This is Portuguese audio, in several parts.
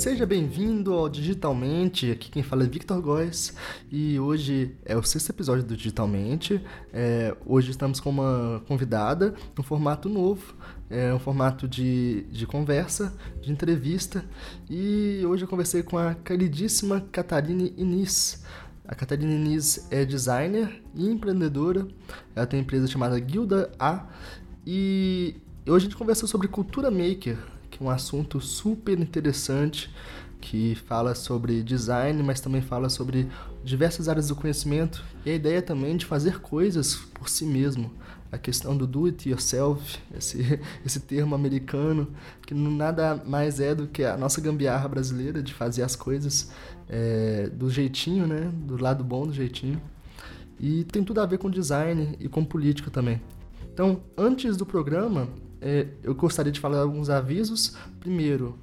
Seja bem-vindo ao Digitalmente. Aqui quem fala é Victor Góes e hoje é o sexto episódio do Digitalmente. É, hoje estamos com uma convidada, um formato novo, é um formato de, de conversa, de entrevista. E hoje eu conversei com a queridíssima Catarine Inis. A Catarina Inis é designer e empreendedora. Ela tem uma empresa chamada Guilda A. E hoje a gente conversa sobre cultura maker, um assunto super interessante que fala sobre design, mas também fala sobre diversas áreas do conhecimento e a ideia também de fazer coisas por si mesmo. A questão do do it yourself, esse, esse termo americano, que nada mais é do que a nossa gambiarra brasileira de fazer as coisas é, do jeitinho, né? Do lado bom do jeitinho. E tem tudo a ver com design e com política também. Então, antes do programa, é, eu gostaria de falar alguns avisos. Primeiro,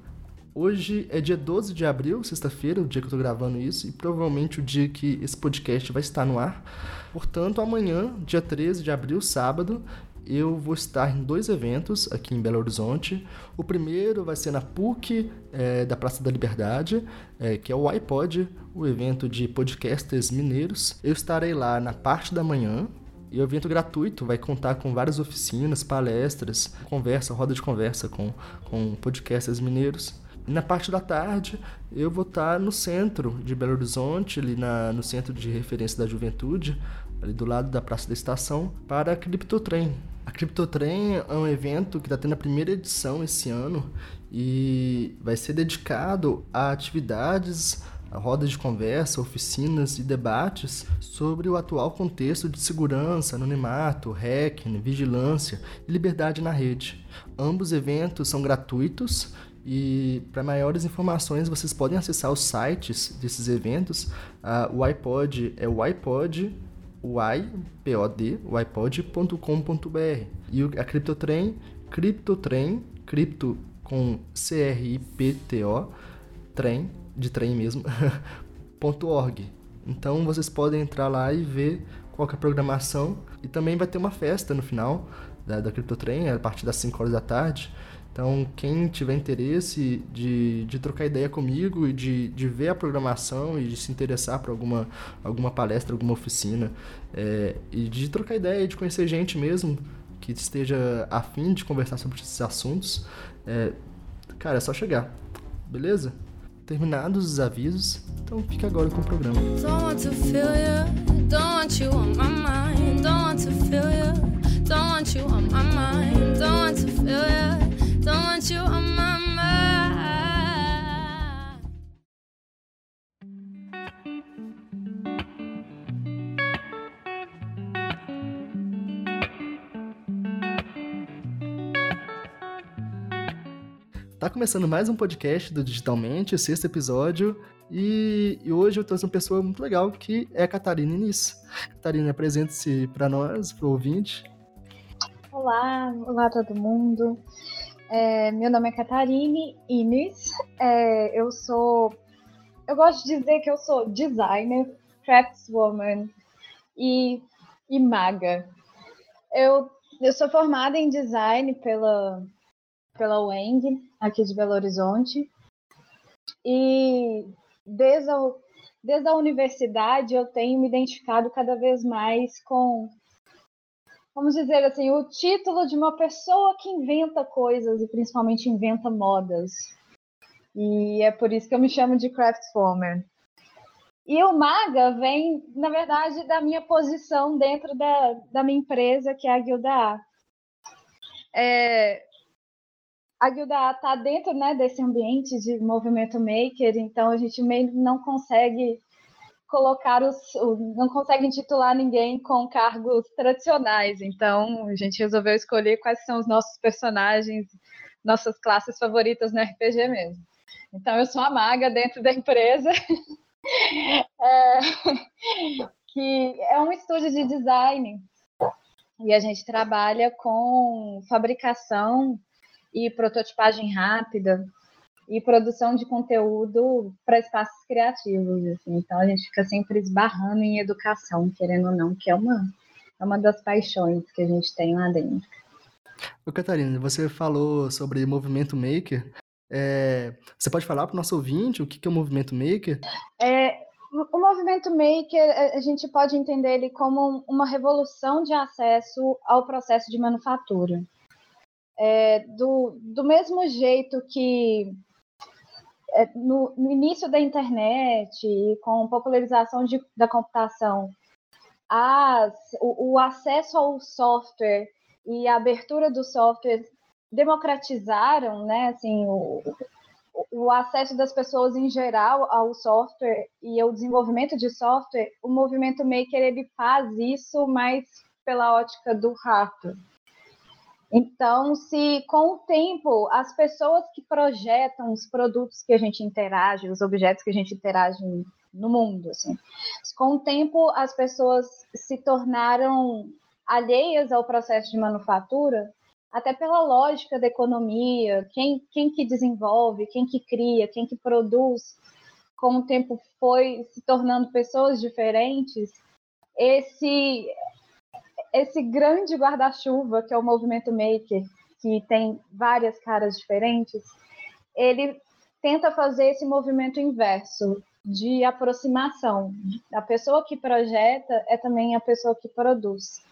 hoje é dia 12 de abril, sexta-feira, o dia que eu estou gravando isso, e provavelmente o dia que esse podcast vai estar no ar. Portanto, amanhã, dia 13 de abril, sábado, eu vou estar em dois eventos aqui em Belo Horizonte. O primeiro vai ser na PUC é, da Praça da Liberdade, é, que é o iPod, o evento de podcasters mineiros. Eu estarei lá na parte da manhã, e o evento gratuito vai contar com várias oficinas, palestras, conversa, roda de conversa com, com podcasters mineiros. E na parte da tarde eu vou estar no centro de Belo Horizonte, ali na, no centro de referência da juventude, ali do lado da Praça da Estação, para a Criptotrem. A Criptotrem é um evento que está tendo a primeira edição esse ano e vai ser dedicado a atividades rodas de conversa, oficinas e debates sobre o atual contexto de segurança, anonimato, hacking, vigilância e liberdade na rede. Ambos eventos são gratuitos e para maiores informações vocês podem acessar os sites desses eventos. Uh, o iPod é o iPod o iPod, o iPod.com.br. E a CryptoTrain, CryptoTrain, cripto com C-R-I-P-T-O, trem, de trem mesmo, .org. Então vocês podem entrar lá e ver qual é a programação. E também vai ter uma festa no final da, da CryptoTrain, a partir das 5 horas da tarde. Então, quem tiver interesse de, de trocar ideia comigo e de, de ver a programação e de se interessar por alguma, alguma palestra, alguma oficina, é, e de trocar ideia, de conhecer gente mesmo que esteja afim de conversar sobre esses assuntos, é, cara, é só chegar, beleza? Terminados os avisos, então fica agora com o programa. Don't want to feel you, don't want you on my mind, don't want to feel you, don't want you on my mind, começando mais um podcast do Digitalmente, o sexto episódio, e, e, hoje eu trouxe uma pessoa muito legal que é a Catarina Inis. Catarina, apresente-se para nós, para o ouvinte. Olá, olá todo mundo. É, meu nome é Catarine Inis. É, eu sou. Eu gosto de dizer que eu sou designer, craftswoman e, e maga. Eu, eu sou formada em design pela pela UENG, aqui de Belo Horizonte. E desde a, desde a universidade eu tenho me identificado cada vez mais com, vamos dizer assim, o título de uma pessoa que inventa coisas e principalmente inventa modas. E é por isso que eu me chamo de Craftsformer. E o Maga vem, na verdade, da minha posição dentro da, da minha empresa, que é a Guilda A. É, a guilda está dentro né, desse ambiente de movimento maker, então a gente meio não consegue colocar os. não consegue intitular ninguém com cargos tradicionais. Então a gente resolveu escolher quais são os nossos personagens, nossas classes favoritas no RPG mesmo. Então eu sou a maga dentro da empresa. é, que é um estúdio de design e a gente trabalha com fabricação e prototipagem rápida e produção de conteúdo para espaços criativos. Assim. Então a gente fica sempre esbarrando em educação, querendo ou não, que é uma, é uma das paixões que a gente tem lá dentro. Ô, Catarina, você falou sobre movimento maker. É, você pode falar para o nosso ouvinte o que é o movimento maker? É, o movimento maker, a gente pode entender ele como uma revolução de acesso ao processo de manufatura. É, do, do mesmo jeito que é, no, no, início da internet, com a popularização de, da computação, as, o, o, acesso ao software e a abertura do software democratizaram né, assim, o, o acesso das pessoas em geral ao software e ao desenvolvimento de software, o movimento maker ele faz isso mais pela ótica do rato. Então, se com o tempo as pessoas que projetam os produtos que a gente interage, os objetos que a gente interage no mundo, assim, com o tempo as pessoas se tornaram alheias ao processo de manufatura, até pela lógica da economia, quem, quem que desenvolve, quem que cria, quem que produz, com o tempo foi se tornando pessoas diferentes, esse esse grande guarda-chuva que é o movimento maker, que tem várias caras diferentes, ele tenta fazer esse movimento inverso de aproximação. A pessoa que projeta é também a pessoa que produz.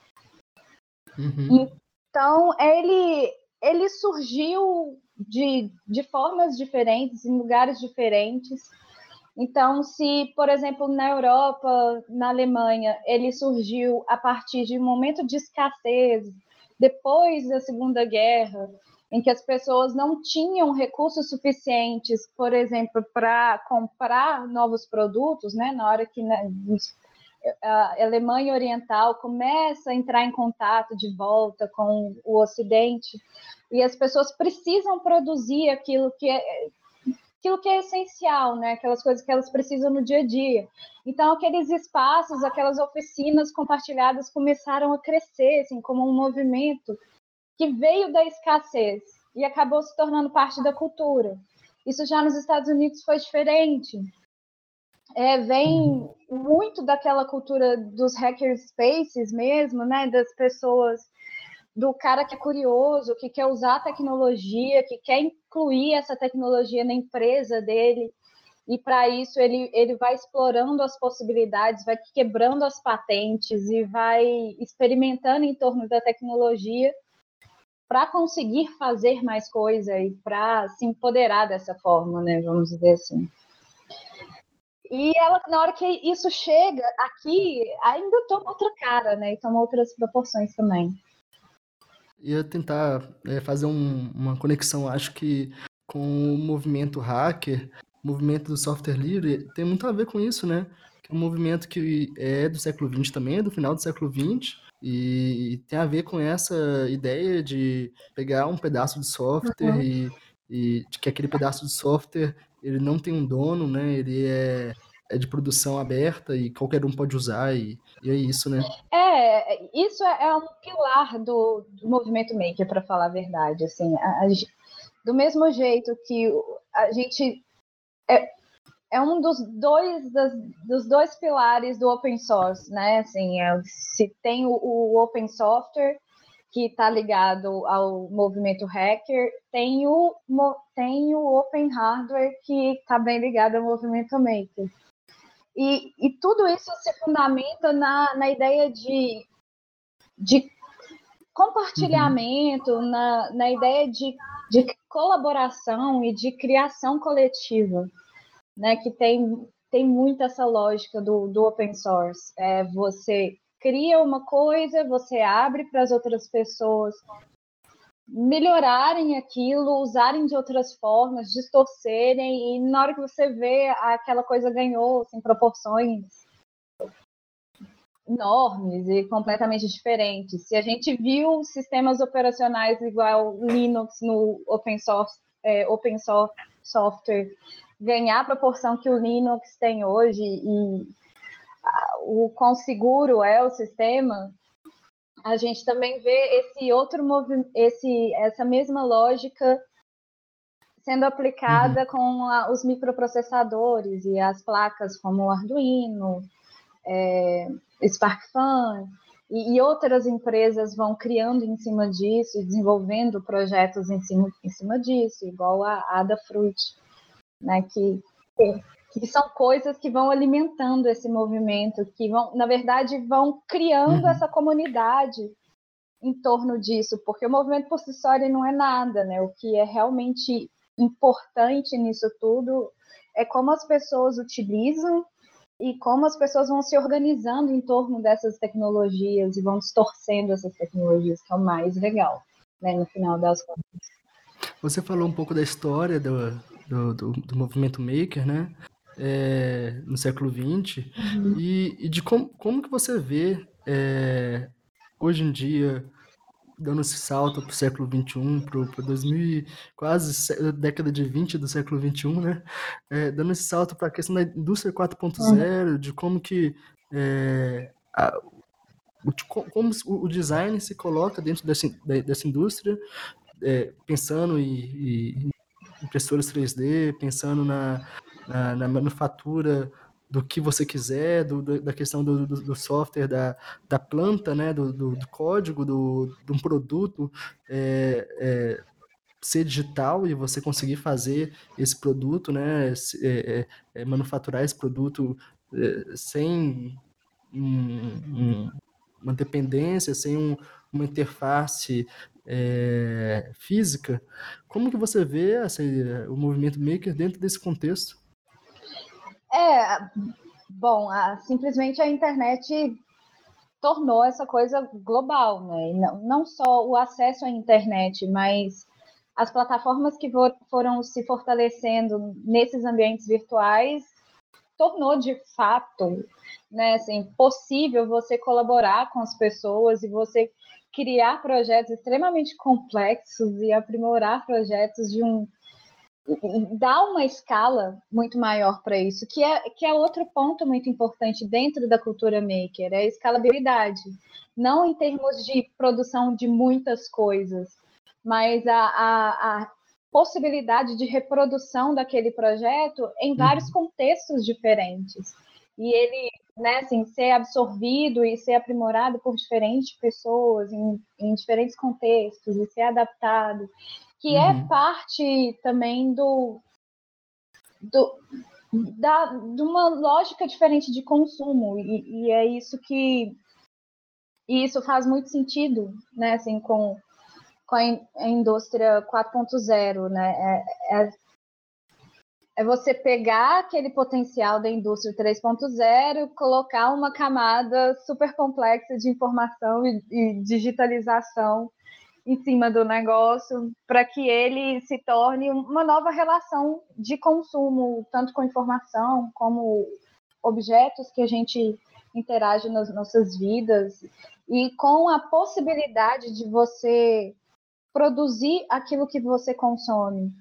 Uhum. Então, ele, ele surgiu de, de formas diferentes, em lugares diferentes. Então, se, por exemplo, na Europa, na Alemanha, ele surgiu a partir de um momento de escassez, depois da Segunda Guerra, em que as pessoas não tinham recursos suficientes, por exemplo, para comprar novos produtos, né? Na hora que né, a Alemanha Oriental começa a entrar em contato de volta com o Ocidente e as pessoas precisam produzir aquilo que é aquilo que é essencial, né? Aquelas coisas que elas precisam no dia a dia. Então, aqueles espaços, aquelas oficinas compartilhadas começaram a crescer, assim, como um movimento que veio da escassez e acabou se tornando parte da cultura. Isso já nos Estados Unidos foi diferente. É, vem muito daquela cultura dos hackerspaces mesmo, né? Das pessoas do cara que é curioso, que quer usar a tecnologia, que quer incluir essa tecnologia na empresa dele. E para isso ele, ele vai explorando as possibilidades, vai quebrando as patentes e vai experimentando em torno da tecnologia para conseguir fazer mais coisa e para se empoderar dessa forma, né? Vamos dizer assim. E ela, na hora que isso chega aqui, ainda toma outra cara, né? E toma outras proporções também ia tentar é, fazer um, uma conexão, acho que com o movimento hacker, o movimento do software livre, tem muito a ver com isso, né? Que é um movimento que é do século XX também, é do final do século XX, e tem a ver com essa ideia de pegar um pedaço de software uhum. e, e de que aquele pedaço de software ele não tem um dono, né? Ele é é de produção aberta e qualquer um pode usar, e, e é isso, né? É, isso é, é um pilar do, do movimento maker, para falar a verdade. Assim, a, a, do mesmo jeito que a gente. É, é um dos dois, das, dos dois pilares do open source, né? Assim, é, se tem o, o open software, que está ligado ao movimento hacker, tem o, tem o open hardware, que está bem ligado ao movimento maker. E, e tudo isso se fundamenta na, na ideia de, de compartilhamento, uhum. na, na ideia de, de colaboração e de criação coletiva, né? Que tem, tem muito essa lógica do, do open source. É, você cria uma coisa, você abre para as outras pessoas melhorarem aquilo, usarem de outras formas, distorcerem, e na hora que você vê, aquela coisa ganhou assim, proporções enormes e completamente diferentes. Se a gente viu sistemas operacionais igual Linux no open source, é, open source software ganhar a proporção que o Linux tem hoje e o quão seguro é o sistema, a gente também vê esse outro movimento, esse, essa mesma lógica sendo aplicada uhum. com a, os microprocessadores e as placas como o Arduino, é, SparkFun. e, e, outras empresas vão criando em cima disso, desenvolvendo projetos em cima, em cima disso, igual a Adafruit, né, que, que são coisas que vão alimentando esse movimento, que vão, na verdade, vão criando uhum. essa comunidade em torno disso, porque o movimento por si só ele não é nada, né? O que é realmente importante nisso tudo é como as pessoas utilizam e como as pessoas vão se organizando em torno dessas tecnologias e vão distorcendo essas tecnologias, que é o mais legal, né, no final das contas. Você falou um pouco da história do, do, do, do movimento maker, né? É, no século XX uhum. e, e, de como, como que você vê é, hoje em dia dando esse salto para o século XXI, para 2000, quase década de 20 do século XXI, né? É, dando esse salto para a questão da indústria 4.0, uhum. de como que é, a, o, como o design se coloca dentro dessa, dessa indústria, é, pensando em, em impressoras 3D, pensando na, na, na manufatura do que você quiser, do, do, da questão do, do, software, da, da planta, né, do, do, código do, de um produto é, é, ser digital e você conseguir fazer esse produto, né, é, é, é, manufaturar esse produto é, sem um, um, uma dependência, sem um, uma interface física. Como que você vê assim, o movimento maker dentro desse contexto? É, bom, a, simplesmente a internet tornou essa coisa global, né? Não, não só o acesso à internet, mas as plataformas que foram se fortalecendo nesses ambientes virtuais tornou de fato, né, assim, possível você colaborar com as pessoas e você criar projetos extremamente complexos e aprimorar projetos de um dá uma escala muito maior para isso, que é, que é outro ponto muito importante dentro da cultura maker, é a escalabilidade. Não em termos de produção de muitas coisas, mas a, a, a possibilidade de reprodução daquele projeto em vários uhum. contextos diferentes. E ele né, assim, ser absorvido e ser aprimorado por diferentes pessoas em, em diferentes contextos e ser adaptado que é uhum. é parte também do, do da, de uma lógica diferente de consumo e, e é isso que e isso faz muito sentido, né, assim, com, com a, indústria 4.0, né, é, é, é, você pegar aquele potencial da indústria 3.0, colocar uma camada super complexa de informação e, e digitalização em cima do negócio para que ele se torne uma nova relação de consumo, tanto com informação como objetos que a gente interage nas nossas vidas e com a possibilidade de você produzir aquilo que você consome.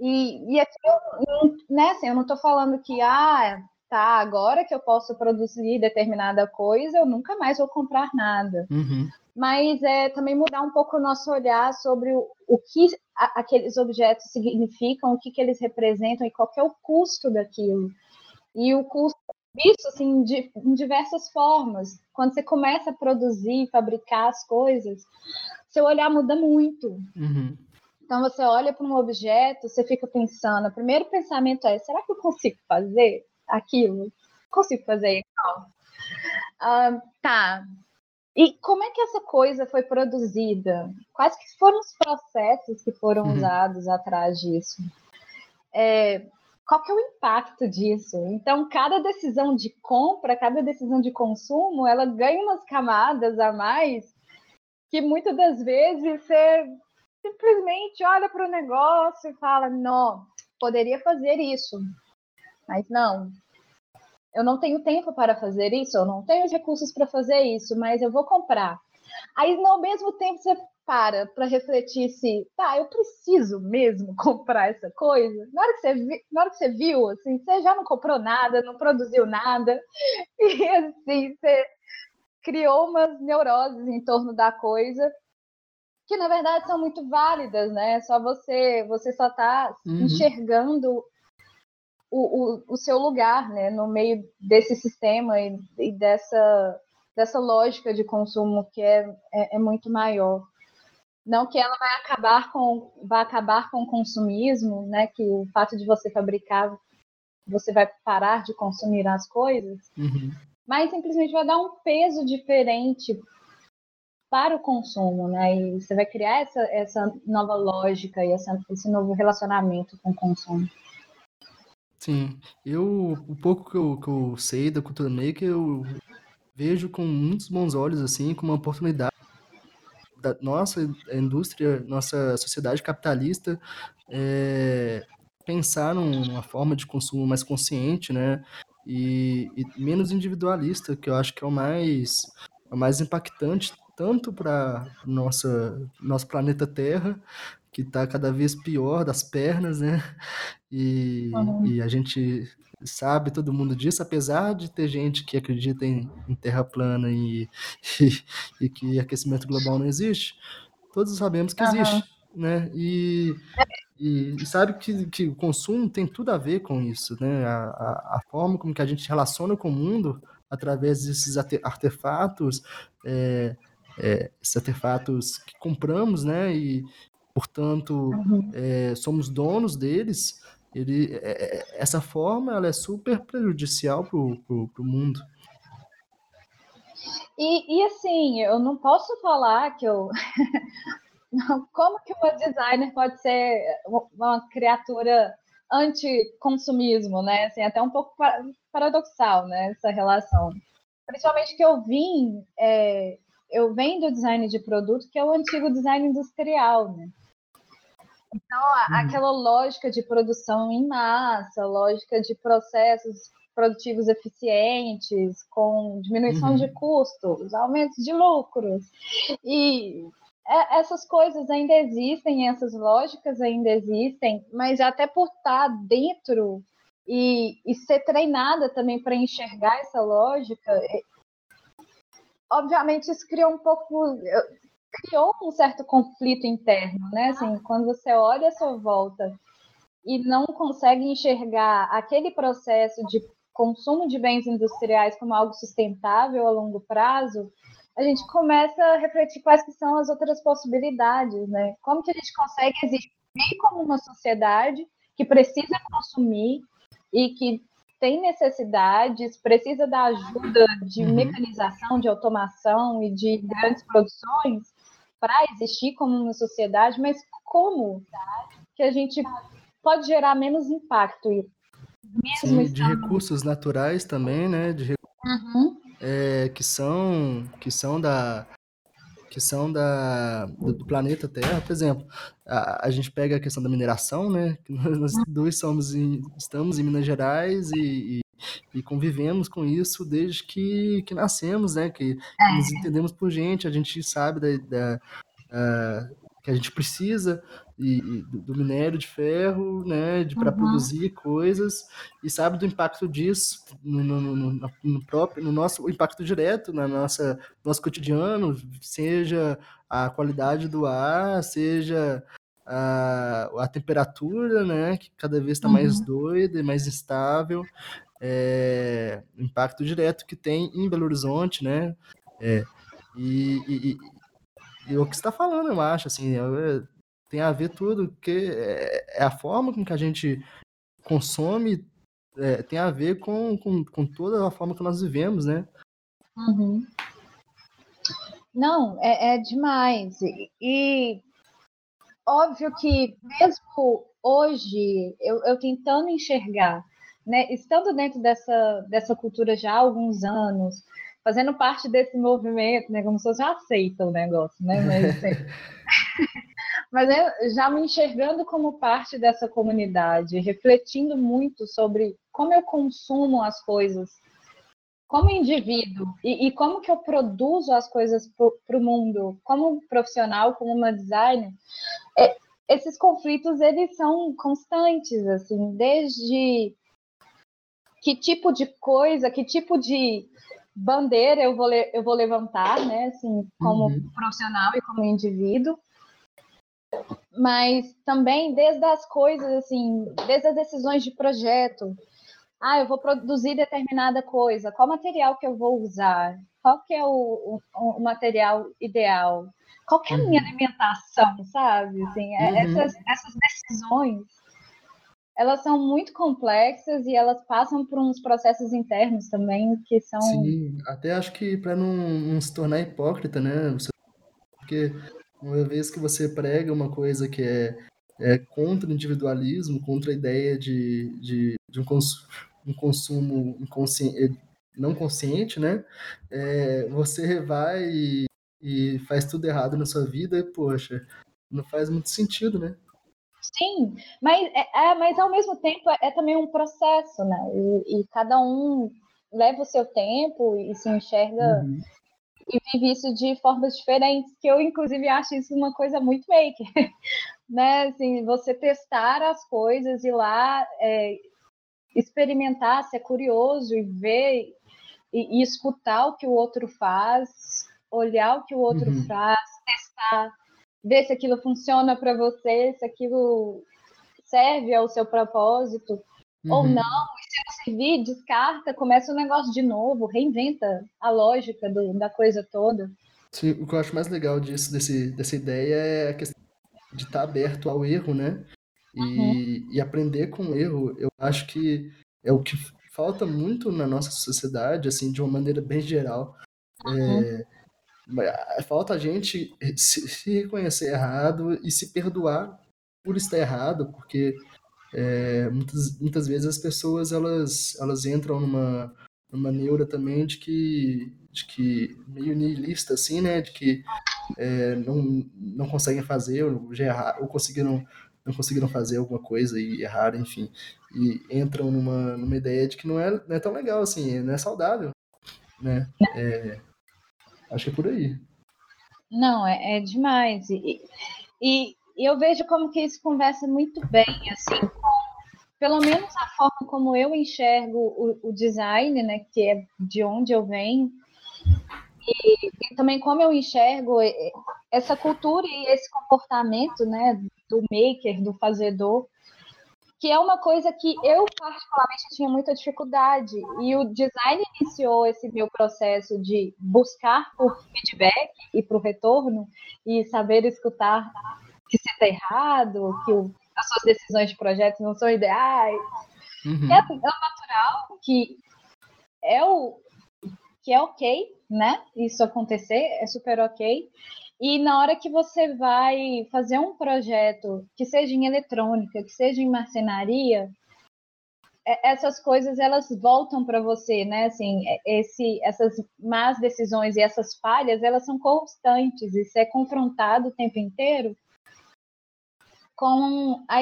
E, e aqui eu, né, assim, eu não estou falando que ah, tá, agora que eu posso produzir determinada coisa, eu nunca mais vou comprar nada. Uhum mas é também mudar um pouco o nosso olhar sobre o, o que a, aqueles objetos significam, o que, que eles representam e qual é o custo daquilo. E o custo visto assim, de, em diversas formas. Quando você começa a produzir, fabricar as coisas, seu olhar muda muito. Uhum. Então você olha para um objeto, você fica pensando, o primeiro pensamento é, será que eu consigo fazer aquilo? Consigo fazer? Ah, tá, e como é que essa coisa foi produzida? Quais que foram os processos que foram uhum. usados atrás disso? É, qual que é o impacto disso? Então, cada decisão de compra, cada decisão de consumo, ela ganha umas camadas a mais que muitas das vezes você simplesmente olha para o negócio e fala, não, poderia fazer isso. Mas não, eu não tenho tempo para fazer isso, eu não tenho os recursos para fazer isso, mas eu vou comprar. Aí, ao mesmo tempo, você para para refletir se, tá, eu preciso mesmo comprar essa coisa. Na hora que você, vi, na hora que você viu, assim, você já não comprou nada, não produziu nada, e assim, você criou umas neuroses em torno da coisa que na verdade são muito válidas, né? Só você, você só está uhum. enxergando o, o, o seu lugar né, no meio desse sistema e, e dessa, dessa lógica de consumo que é, é, é, muito maior. Não que ela vai acabar com vai acabar com o consumismo, né? Que o fato de você fabricar, você vai parar de consumir as coisas, uhum. mas simplesmente vai dar um peso diferente para o consumo, né? E você vai criar essa, essa nova lógica e essa, esse novo relacionamento com o consumo. Sim, eu, o pouco que eu, que eu sei da cultura maker, eu vejo com muitos bons olhos, assim, como uma oportunidade da nossa indústria, nossa sociedade capitalista, é, pensar numa forma de consumo mais consciente, né? E, e, menos individualista, que eu acho que é o mais, é o mais impactante tanto para nossa nosso planeta Terra, que está cada vez pior das pernas, né? E, uhum. e, a gente sabe, todo mundo disso, apesar de ter gente que acredita em, em terra plana e, e, e, que aquecimento global não existe, todos sabemos que uhum. existe, né? E, e, sabe que, que o consumo tem tudo a ver com isso, né? A, a, a forma como que a gente relaciona com o mundo através desses artefatos, é, é, esses artefatos que compramos, né? E, portanto, uhum. é, somos donos deles. Ele, é, é essa forma ela é super prejudicial para o mundo. E, e, assim, eu não posso falar que eu. Como que uma designer pode ser uma criatura anti-consumismo, né? Assim, até um pouco paradoxal, né? Essa relação. Principalmente que eu vim é, eu venho do design de produto, que é o antigo design industrial, né? Então, uhum. aquela lógica de produção em massa, lógica de processos produtivos eficientes, com diminuição uhum. de custos, aumento de lucros. E é, essas coisas ainda existem, essas lógicas ainda existem, mas até por estar dentro e, e ser treinada também para enxergar essa lógica, obviamente isso criou um pouco criou um certo conflito interno, né? Assim, quando você olha a sua volta e não consegue enxergar aquele processo de consumo de bens industriais como algo sustentável a longo prazo, a gente começa a refletir quais que são as outras possibilidades, né? Como que a gente consegue existir como uma sociedade que precisa consumir e que tem necessidades, precisa da ajuda de uhum. mecanização, de automação e de grandes produções para existir como uma sociedade, mas como que a gente pode gerar menos impacto mesmo Sim, de recursos naturais também, né? De uhum. é, que são que são da que são da, do, planeta Terra, por exemplo, a, a, gente pega a questão da mineração, né? Nós dois somos em, estamos em Minas Gerais e, e, e, convivemos com isso desde que, que nascemos, né? Que, que é. nos entendemos por gente, a gente sabe da, da, que a gente precisa e, e do minério de ferro, né, para uhum. produzir coisas e sabe do impacto disso no, no, no, no, próprio, no nosso impacto direto na nossa nosso cotidiano, seja a qualidade do ar, seja a, a temperatura, né, que cada vez está uhum. mais doida e mais instável, é, impacto direto que tem em Belo Horizonte, né, é, e, e, e o que está falando, eu acho, assim, é, tem a ver tudo, que é, é a forma com que a gente consome, é, tem a ver com, com, com, toda a forma que nós vivemos, né? Uhum. Não, é, é demais. E, e, óbvio que mesmo hoje, eu, eu tentando enxergar, né, estando dentro dessa, dessa cultura já há alguns anos, fazendo parte desse movimento, né? Como se fosse aceita o negócio, né? Mas, assim, mas já me enxergando como parte dessa comunidade, refletindo muito sobre como eu consumo as coisas como indivíduo e, e como que eu produzo as coisas para o mundo, como profissional, como uma designer, é, esses conflitos eles são constantes, assim, desde que tipo de coisa, que tipo de bandeira eu vou, eu vou levantar, né? Assim, como uhum. profissional e como indivíduo. Mas também desde as coisas, assim, desde as decisões de projeto, ah, eu vou produzir determinada coisa, qual material que eu vou usar? Qual que é o, o, o material ideal? Qual que é a minha uhum. alimentação, sabe? Assim, é, uhum. essas, essas decisões, elas são muito complexas e elas passam por uns processos internos também que são... Sim, até acho que para não, não, se tornar hipócrita, né? Porque uma vez que você prega uma coisa que é, é contra o individualismo, contra a ideia de, de, de um, cons, um consumo inconsciente, não consciente, né? É, você vai e, e, faz tudo errado na sua vida e, poxa, não faz muito sentido, né? Sim, mas, é, é mas ao mesmo tempo é, é também um processo, né? E, e, cada um leva o seu tempo e se enxerga uhum e vive isso de formas diferentes, que eu, inclusive, acho isso uma coisa muito maker, né? Assim, você testar as coisas e lá é, experimentar, ser curioso e ver e, e, escutar o que o outro faz, olhar o que o outro uhum. faz, testar, ver se aquilo funciona para você, se aquilo serve ao seu propósito uhum. ou não, e servir, descarta, começa o negócio de novo, reinventa a lógica do, da coisa toda. Sim, o que eu acho mais legal disso, desse, dessa ideia é a questão de estar aberto ao erro, né? E, uhum. e aprender com o erro, eu acho que é o que falta muito na nossa sociedade, assim, de uma maneira bem geral. Uhum. É, falta a gente se, se reconhecer errado e se perdoar por estar errado, porque é, muitas, muitas vezes as pessoas elas, elas entram numa, numa neura também de que, de que meio nihilista assim, né, de que é, não, não conseguem fazer ou, já errar, ou conseguiram não conseguiram fazer alguma coisa e erraram, enfim, e entram numa, numa ideia de que não é, não é tão legal assim, não é saudável, né? É, acho que é por aí. Não, é, é demais. E, e, e eu vejo como que isso conversa muito bem, assim, com pelo menos a forma como eu enxergo o, o design, né, que é de onde eu venho, e, e, também como eu enxergo essa cultura e esse comportamento, né, do maker, do fazedor, que é uma coisa que eu particularmente tinha muita dificuldade. E o design iniciou esse meu processo de buscar por feedback e para o retorno e saber escutar que se está errado, que o, as suas decisões de projeto não são ideais. Uhum. É, é natural que é o que é ok, né? Isso acontecer é super ok. E na hora que você vai fazer um projeto que seja em eletrônica, que seja em marcenaria, é, essas coisas elas voltam para você, né? Assim, é, esse, essas más decisões e essas falhas, elas são constantes e você é confrontado o tempo inteiro com a,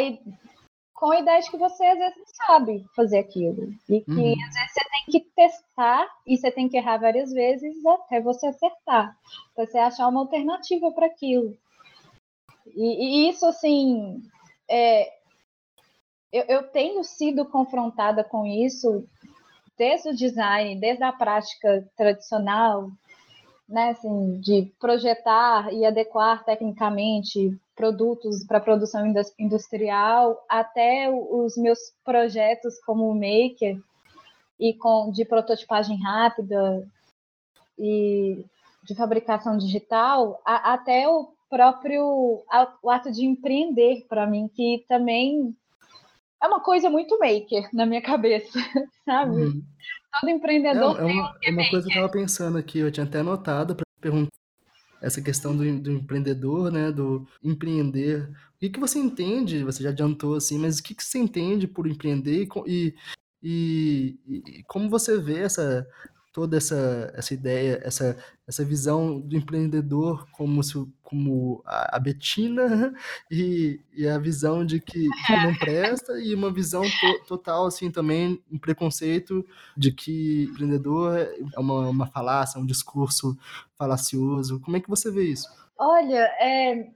com a ideia de que você às vezes não sabe fazer aquilo. E que uhum. às vezes você tem que testar e você tem que errar várias vezes até você acertar. Para você achar uma alternativa para aquilo. E, e, isso, assim, é, eu, eu tenho sido confrontada com isso desde o design, desde a prática tradicional, né, assim, de projetar e adequar tecnicamente produtos para produção industrial, até os meus projetos como maker e com de prototipagem rápida e de fabricação digital, a, até o próprio o ato de empreender para mim, que também é uma coisa muito maker na minha cabeça, sabe? Uhum. Todo empreendedor é, é uma, é uma coisa que eu estava pensando aqui, eu tinha até anotado para perguntar essa questão do, do, empreendedor, né, do empreender. O que, que você entende? Você já adiantou assim, mas o que, que você entende por empreender e, e, e, e como você vê essa toda essa, essa ideia, essa, essa visão do empreendedor como, se, como a, a Betina e, e a visão de que, que não presta e uma visão to, total, assim, também, um preconceito de que empreendedor é uma, uma falácia, um discurso falacioso. Como é que você vê isso? Olha, é,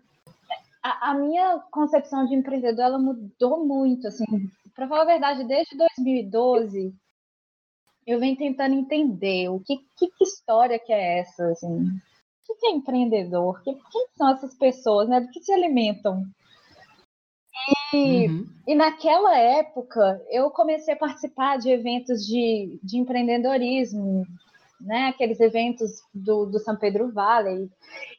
a, a, minha concepção de empreendedor, ela mudou muito, assim, para falar a verdade, desde 2012, eu venho tentando entender o que, que, que história que é essa, assim. O que, é empreendedor? Que, quem são essas pessoas, né? Do que se alimentam? E, uhum. e naquela época eu comecei a participar de eventos de, de empreendedorismo, né? Aqueles eventos do, do São Pedro Valley,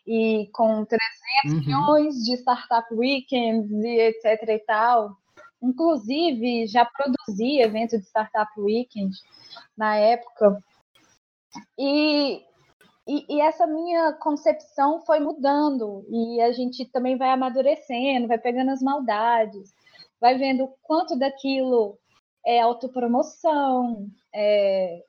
e com 300 uhum. milhões de startup weekends e etc e tal. Inclusive, já produzi evento de startup weekend na época. E e, e, essa minha concepção foi mudando, e a gente também vai amadurecendo, vai pegando as maldades, vai vendo quanto daquilo é autopromoção, é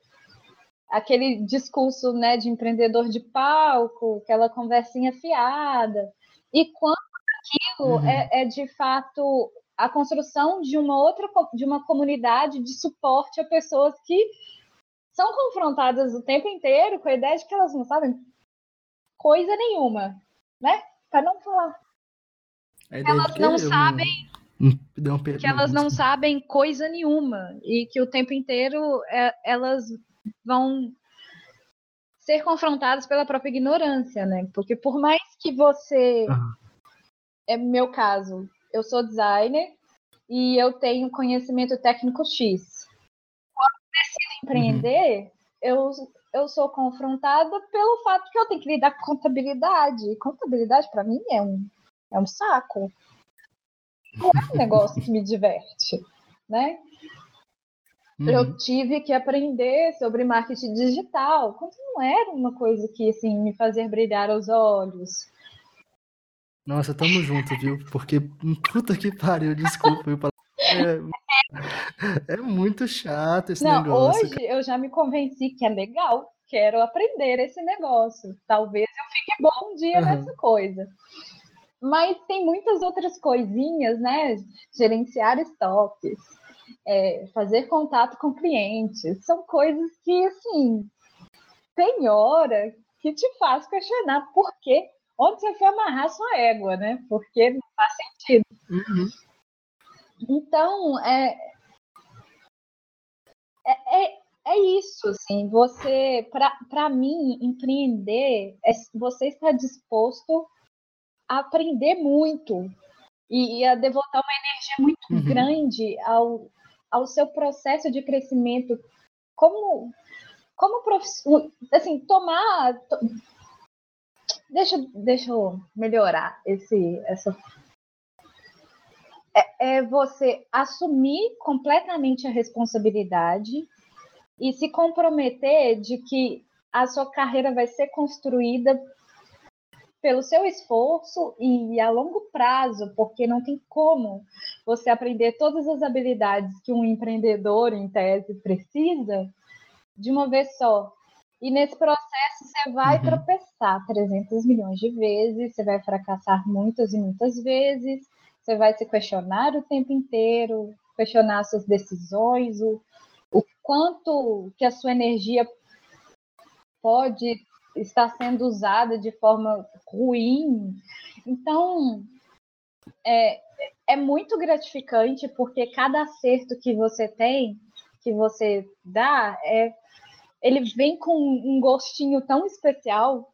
aquele discurso né, de empreendedor de palco, aquela conversinha fiada, e quanto daquilo uhum. é, é de fato a construção de uma outra de uma comunidade de suporte a pessoas que são confrontadas o tempo inteiro com a ideia de que elas não sabem coisa nenhuma, né? Para não falar. Elas não sabem não... que elas não sabem coisa nenhuma e que o tempo inteiro é, elas vão ser confrontadas pela própria ignorância, né? Porque por mais que você, uhum. é meu caso, eu sou designer e eu tenho conhecimento técnico X empreender, uhum. eu, eu sou confrontada pelo fato que eu tenho que lidar com contabilidade. E contabilidade, para mim, é um, é um saco. Não é um negócio que me diverte, né? Uhum. Eu tive que aprender sobre marketing digital, quando não era uma coisa que assim me fazia brilhar os olhos. Nossa, tamo junto, viu? Porque puta que pariu, desculpa, eu é, é muito chato esse Não, negócio. Hoje eu já me convenci que é legal, quero aprender esse negócio. Talvez eu fique bom um dia uhum. nessa coisa. Mas tem muitas outras coisinhas, né? Gerenciar estoques, é, fazer contato com clientes, são coisas que, assim, tem hora que te faz questionar por quê, onde você foi amarrar sua égua, né? Porque não faz sentido. Uhum. Então, é, é, é, é isso, assim, você, para mim, empreender, é, você está disposto a aprender muito e, e a devotar uma energia muito uhum. grande ao, ao seu processo de crescimento como como assim tomar to, deixa deixa eu melhorar esse essa é, é você assumir completamente a responsabilidade e se comprometer de que a sua carreira vai ser construída pelo seu esforço e a longo prazo, porque não tem como você aprender todas as habilidades que um empreendedor, em tese, precisa de uma vez só. E nesse processo você vai uhum. tropeçar 300 milhões de vezes, você vai fracassar muitas e muitas vezes, você vai se questionar o tempo inteiro, questionar suas decisões, o, o quanto que a sua energia pode estar sendo usada de forma ruim. Então, é, é muito gratificante porque cada acerto que você tem, que você dá, é, ele vem com um gostinho tão especial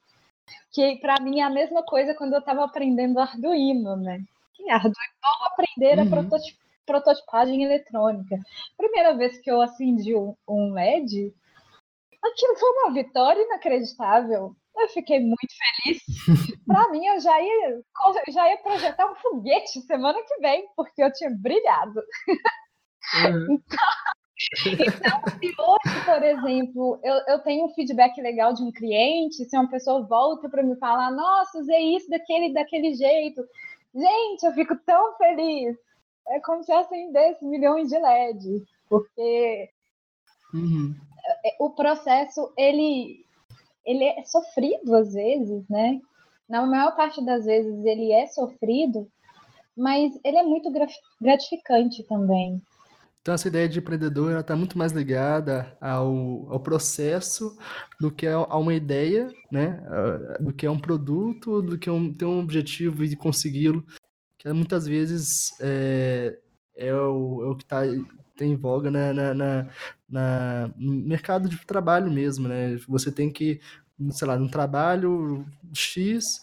que para mim é a mesma coisa quando eu estava aprendendo Arduino, né? Arduino, vamos aprender uhum. a prototip, prototipagem eletrônica. Primeira vez que eu acendi um, um LED, aquilo foi uma vitória inacreditável. Eu fiquei muito feliz. Para mim, eu já ia, já ia projetar um foguete semana que vem, porque eu tinha brilhado. Uhum. Então, então, se hoje, por exemplo, eu, eu tenho um feedback legal de um cliente, se uma pessoa volta para me falar, nossa, usei isso daquele, daquele jeito, Gente, eu fico tão feliz. É como se acendesse milhões de LEDs, porque uhum. É, o processo ele, ele é sofrido às vezes, né? Na maior parte das vezes ele é sofrido, mas ele é muito gratificante também. Então, essa ideia de empreendedor está muito mais ligada ao, ao processo do que a, uma ideia, né? do que a um produto, do que um, ter um objetivo e consegui-lo. Que muitas vezes é, é, o, é o que está tem voga na, na, na, na, no mercado de trabalho mesmo, né? Você tem que, sei lá, no trabalho X,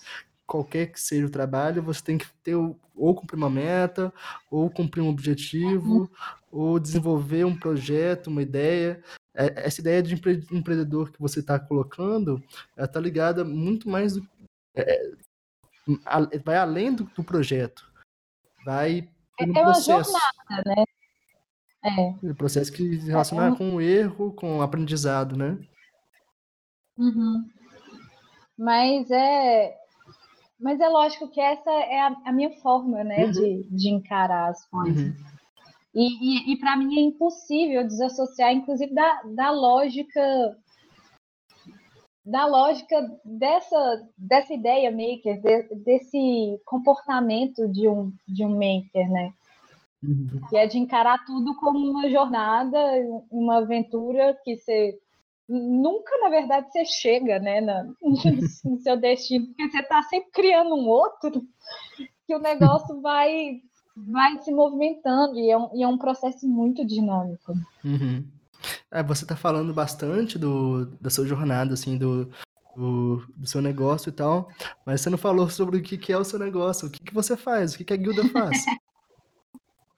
qualquer que seja o trabalho, você tem que ter ou cumprir uma meta, ou cumprir um objetivo, ou desenvolver um projeto, uma ideia. É, essa ideia de empreendedor que você está colocando está ligada muito mais do, é, vai além do, do projeto, vai é uma processo. jornada, né? É. O processo que se relaciona é, é com o erro, com o aprendizado, né? Uhum. Mas é, mas é lógico que essa é a, a minha forma, né, uhum. de, de encarar as coisas. Uhum. E, e, e para mim é impossível desassociar, inclusive, da, da lógica da lógica dessa, dessa ideia maker, de, desse comportamento de um, de um maker, né? Uhum. Que é de encarar tudo como uma jornada, uma aventura que você nunca, na verdade, você chega né, na, no seu destino, porque você está sempre criando um outro, que o negócio vai, vai se movimentando e é um, e é um processo muito dinâmico. Uhum. É, você está falando bastante do, da sua jornada, assim, do, do, do, seu negócio e tal, mas você não falou sobre o que, que é o seu negócio, o que, que você faz, o que, que a guilda faz.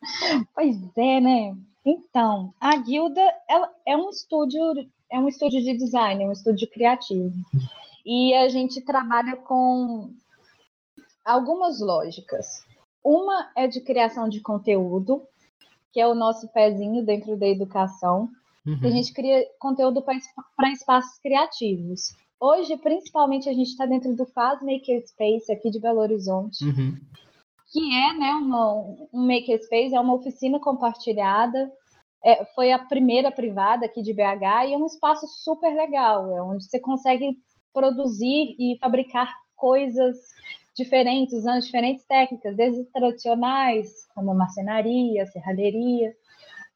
pois é, né? Então, a guilda ela é um estúdio é um estúdio de design, é um estúdio criativo. E a gente trabalha com algumas lógicas. Uma é de criação de conteúdo, que é o nosso pezinho dentro da educação. Uhum. A gente cria conteúdo para espaços criativos. Hoje, principalmente, a gente está dentro do Faz Makerspace aqui de Belo Horizonte, uhum. que é né, uma, um makerspace, é uma oficina compartilhada é, foi a primeira privada aqui de BH e é um espaço super legal, é onde você consegue produzir e fabricar coisas diferentes, usando diferentes técnicas, desde tradicionais, como marcenaria, serralheria,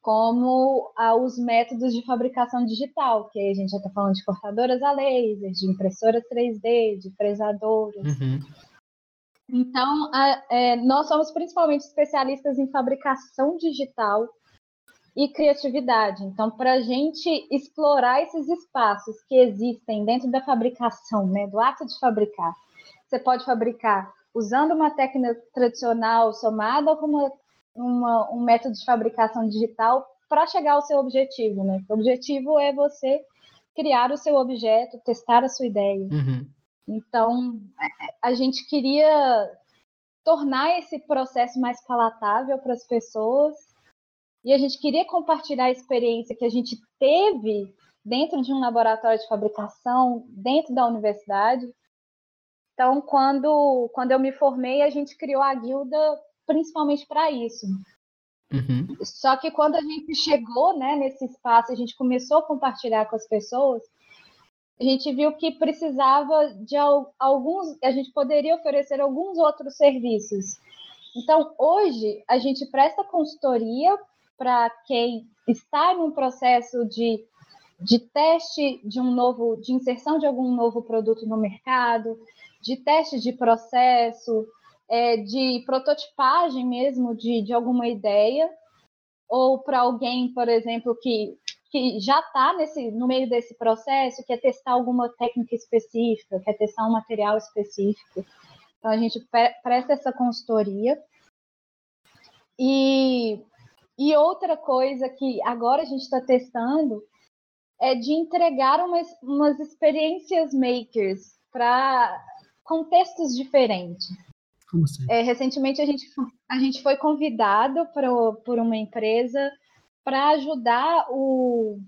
como ah, os métodos de fabricação digital, que a gente já está falando de cortadoras a laser, de impressoras 3D, de fresadoras. Uhum. Então, a, é, nós somos principalmente especialistas em fabricação digital e criatividade. Então, para a gente explorar esses espaços que existem dentro da fabricação, né, do ato de fabricar, você pode fabricar usando uma técnica tradicional somada com uma, uma, um método de fabricação digital para chegar ao seu objetivo. Né? O objetivo é você criar o seu objeto, testar a sua ideia. Uhum. Então, a gente queria tornar esse processo mais palatável para as pessoas e a gente queria compartilhar a experiência que a gente teve dentro de um laboratório de fabricação, dentro da universidade. Então, quando, quando eu me formei, a gente criou a guilda principalmente para isso. Uhum. Só que quando a gente chegou né, nesse espaço, a gente começou a compartilhar com as pessoas, a gente viu que precisava de alguns, a gente poderia oferecer alguns outros serviços. Então, hoje, a gente presta consultoria para quem está em um processo de, de teste de um novo, de inserção de algum novo produto no mercado, de teste de processo, é, de prototipagem mesmo de, de alguma ideia, ou para alguém, por exemplo, que, que já está no meio desse processo, quer testar alguma técnica específica, quer testar um material específico. Então, a gente presta essa consultoria. E e outra coisa que agora a gente está testando é de entregar umas, umas experiências makers para contextos diferentes. Como assim? É, recentemente a gente, a gente foi convidado pro, por uma empresa para ajudar o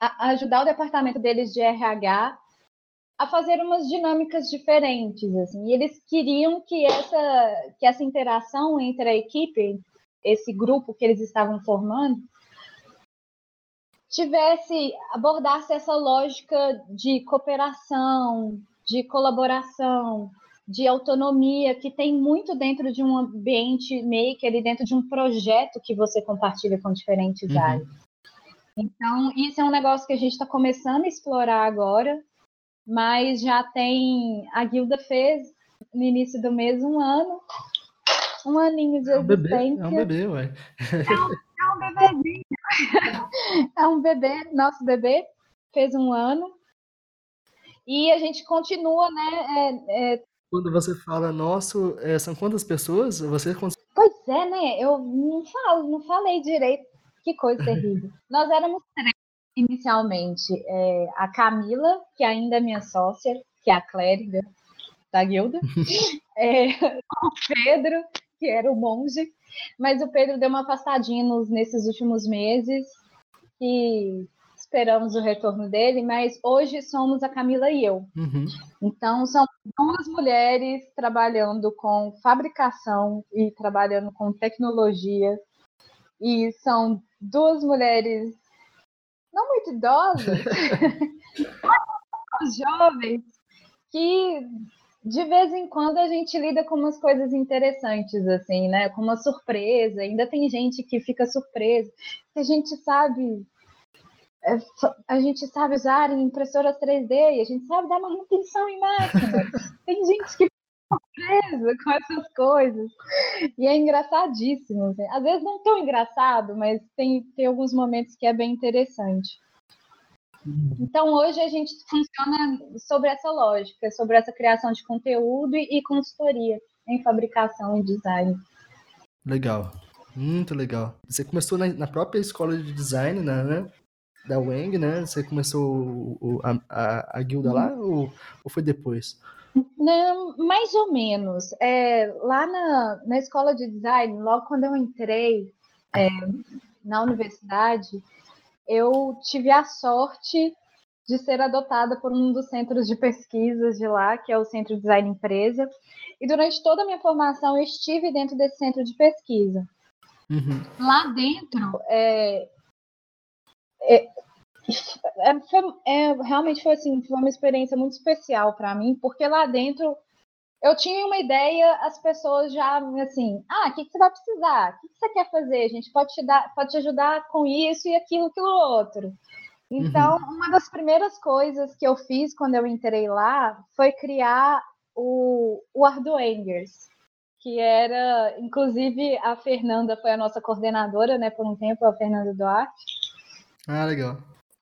a, ajudar o departamento deles de RH a fazer umas dinâmicas diferentes assim. E eles queriam que essa que essa interação entre a equipe esse grupo que eles estavam formando tivesse abordasse essa lógica de cooperação, de colaboração, de autonomia que tem muito dentro de um ambiente maker e dentro de um projeto que você compartilha com diferentes uhum. áreas. Então, isso é um negócio que a gente está começando a explorar agora, mas já tem. A Guilda fez no início do mês um ano, um aninho de é um existência. Bebê, é um bebê, ué. É um, é um bebezinho. É um bebê, nosso bebê, fez um ano. E a gente continua, né? É, é... Quando você fala nosso, é, são quantas pessoas? Você Pois é, né? Eu não falo, não falei direito. Que coisa terrível. Nós éramos três inicialmente. É, a Camila, que ainda é minha sócia, que é a clériga da guilda. é, o Pedro, que era o monge. Mas o Pedro deu uma afastadinha nos, nesses últimos meses. E esperamos o retorno dele, mas hoje somos a Camila e eu. Uhum. Então, são duas mulheres trabalhando com fabricação e trabalhando com tecnologia. E são duas mulheres não muito idosas, jovens, que de vez em quando a gente lida com umas coisas interessantes, assim, né? Com uma surpresa. Ainda tem gente que fica surpresa. Que a gente sabe é, a gente sabe usar impressoras 3D e a gente sabe dar manutenção em máquinas. Tem gente que fica presa com essas coisas. E é engraçadíssimo. Assim. Às vezes não tão engraçado, mas tem, tem alguns momentos que é bem interessante. Então, hoje a gente funciona sobre essa lógica, sobre essa criação de conteúdo e, e consultoria em fabricação e design. Legal, muito legal. Você começou na, na própria escola de design, né? da Wang, né? Você começou o, a, a, a, guilda lá ou, ou foi depois? Não, mais ou menos. É, lá na, na escola de design, logo quando eu entrei é, na universidade, eu tive a sorte de ser adotada por um dos centros de pesquisas de lá, que é o Centro de Design Empresa. E durante toda a minha formação, eu estive dentro desse centro de pesquisa. Uhum. Lá dentro, é, é, é, foi, é, realmente foi assim, foi uma experiência muito especial para mim, porque lá dentro eu tinha uma ideia, as pessoas já assim, ah, o que, que você vai precisar? O que, que, você quer fazer? A gente pode te dar, pode te ajudar com isso e aquilo, aquilo outro. Então, uhum. uma das primeiras coisas que eu fiz quando eu entrei lá foi criar o, o Arduengers, que era, inclusive, a Fernanda foi a nossa coordenadora, né, por um tempo, a Fernanda Duarte. Ah, legal.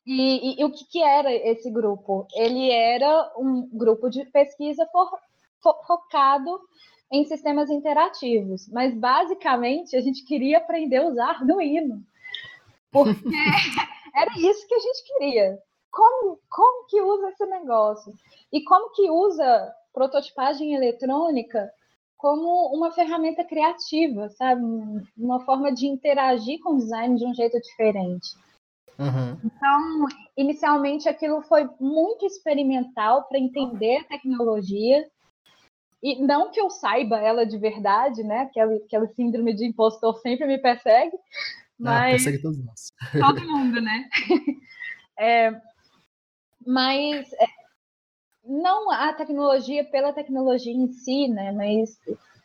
E, e, e o que, que, era esse grupo? Ele era um grupo de pesquisa for, for, focado em sistemas interativos, mas basicamente a gente queria aprender a usar Arduino, porque era isso que a gente queria. Como, como que usa esse negócio? E como que usa prototipagem eletrônica como uma ferramenta criativa, sabe? Uma forma de interagir com o design de um jeito diferente. Uhum. Então, inicialmente aquilo foi muito experimental para entender a tecnologia. E não que eu saiba ela de verdade, né? Aquela, aquela síndrome de impostor sempre me persegue. Ah, mas... Ah, persegue todos nós. Todo mundo, né? É, mas é, não a tecnologia pela tecnologia em si, né? Mas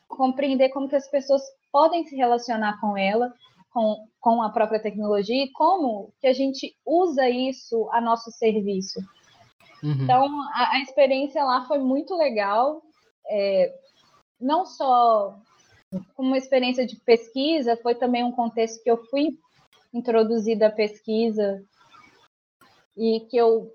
compreender como que as pessoas podem se relacionar com ela com, com a própria tecnologia e como que a gente usa isso a nosso serviço. Uhum. Então, a, a, experiência lá foi muito legal, é, não só como uma experiência de pesquisa, foi também um contexto que eu fui introduzida à pesquisa e que eu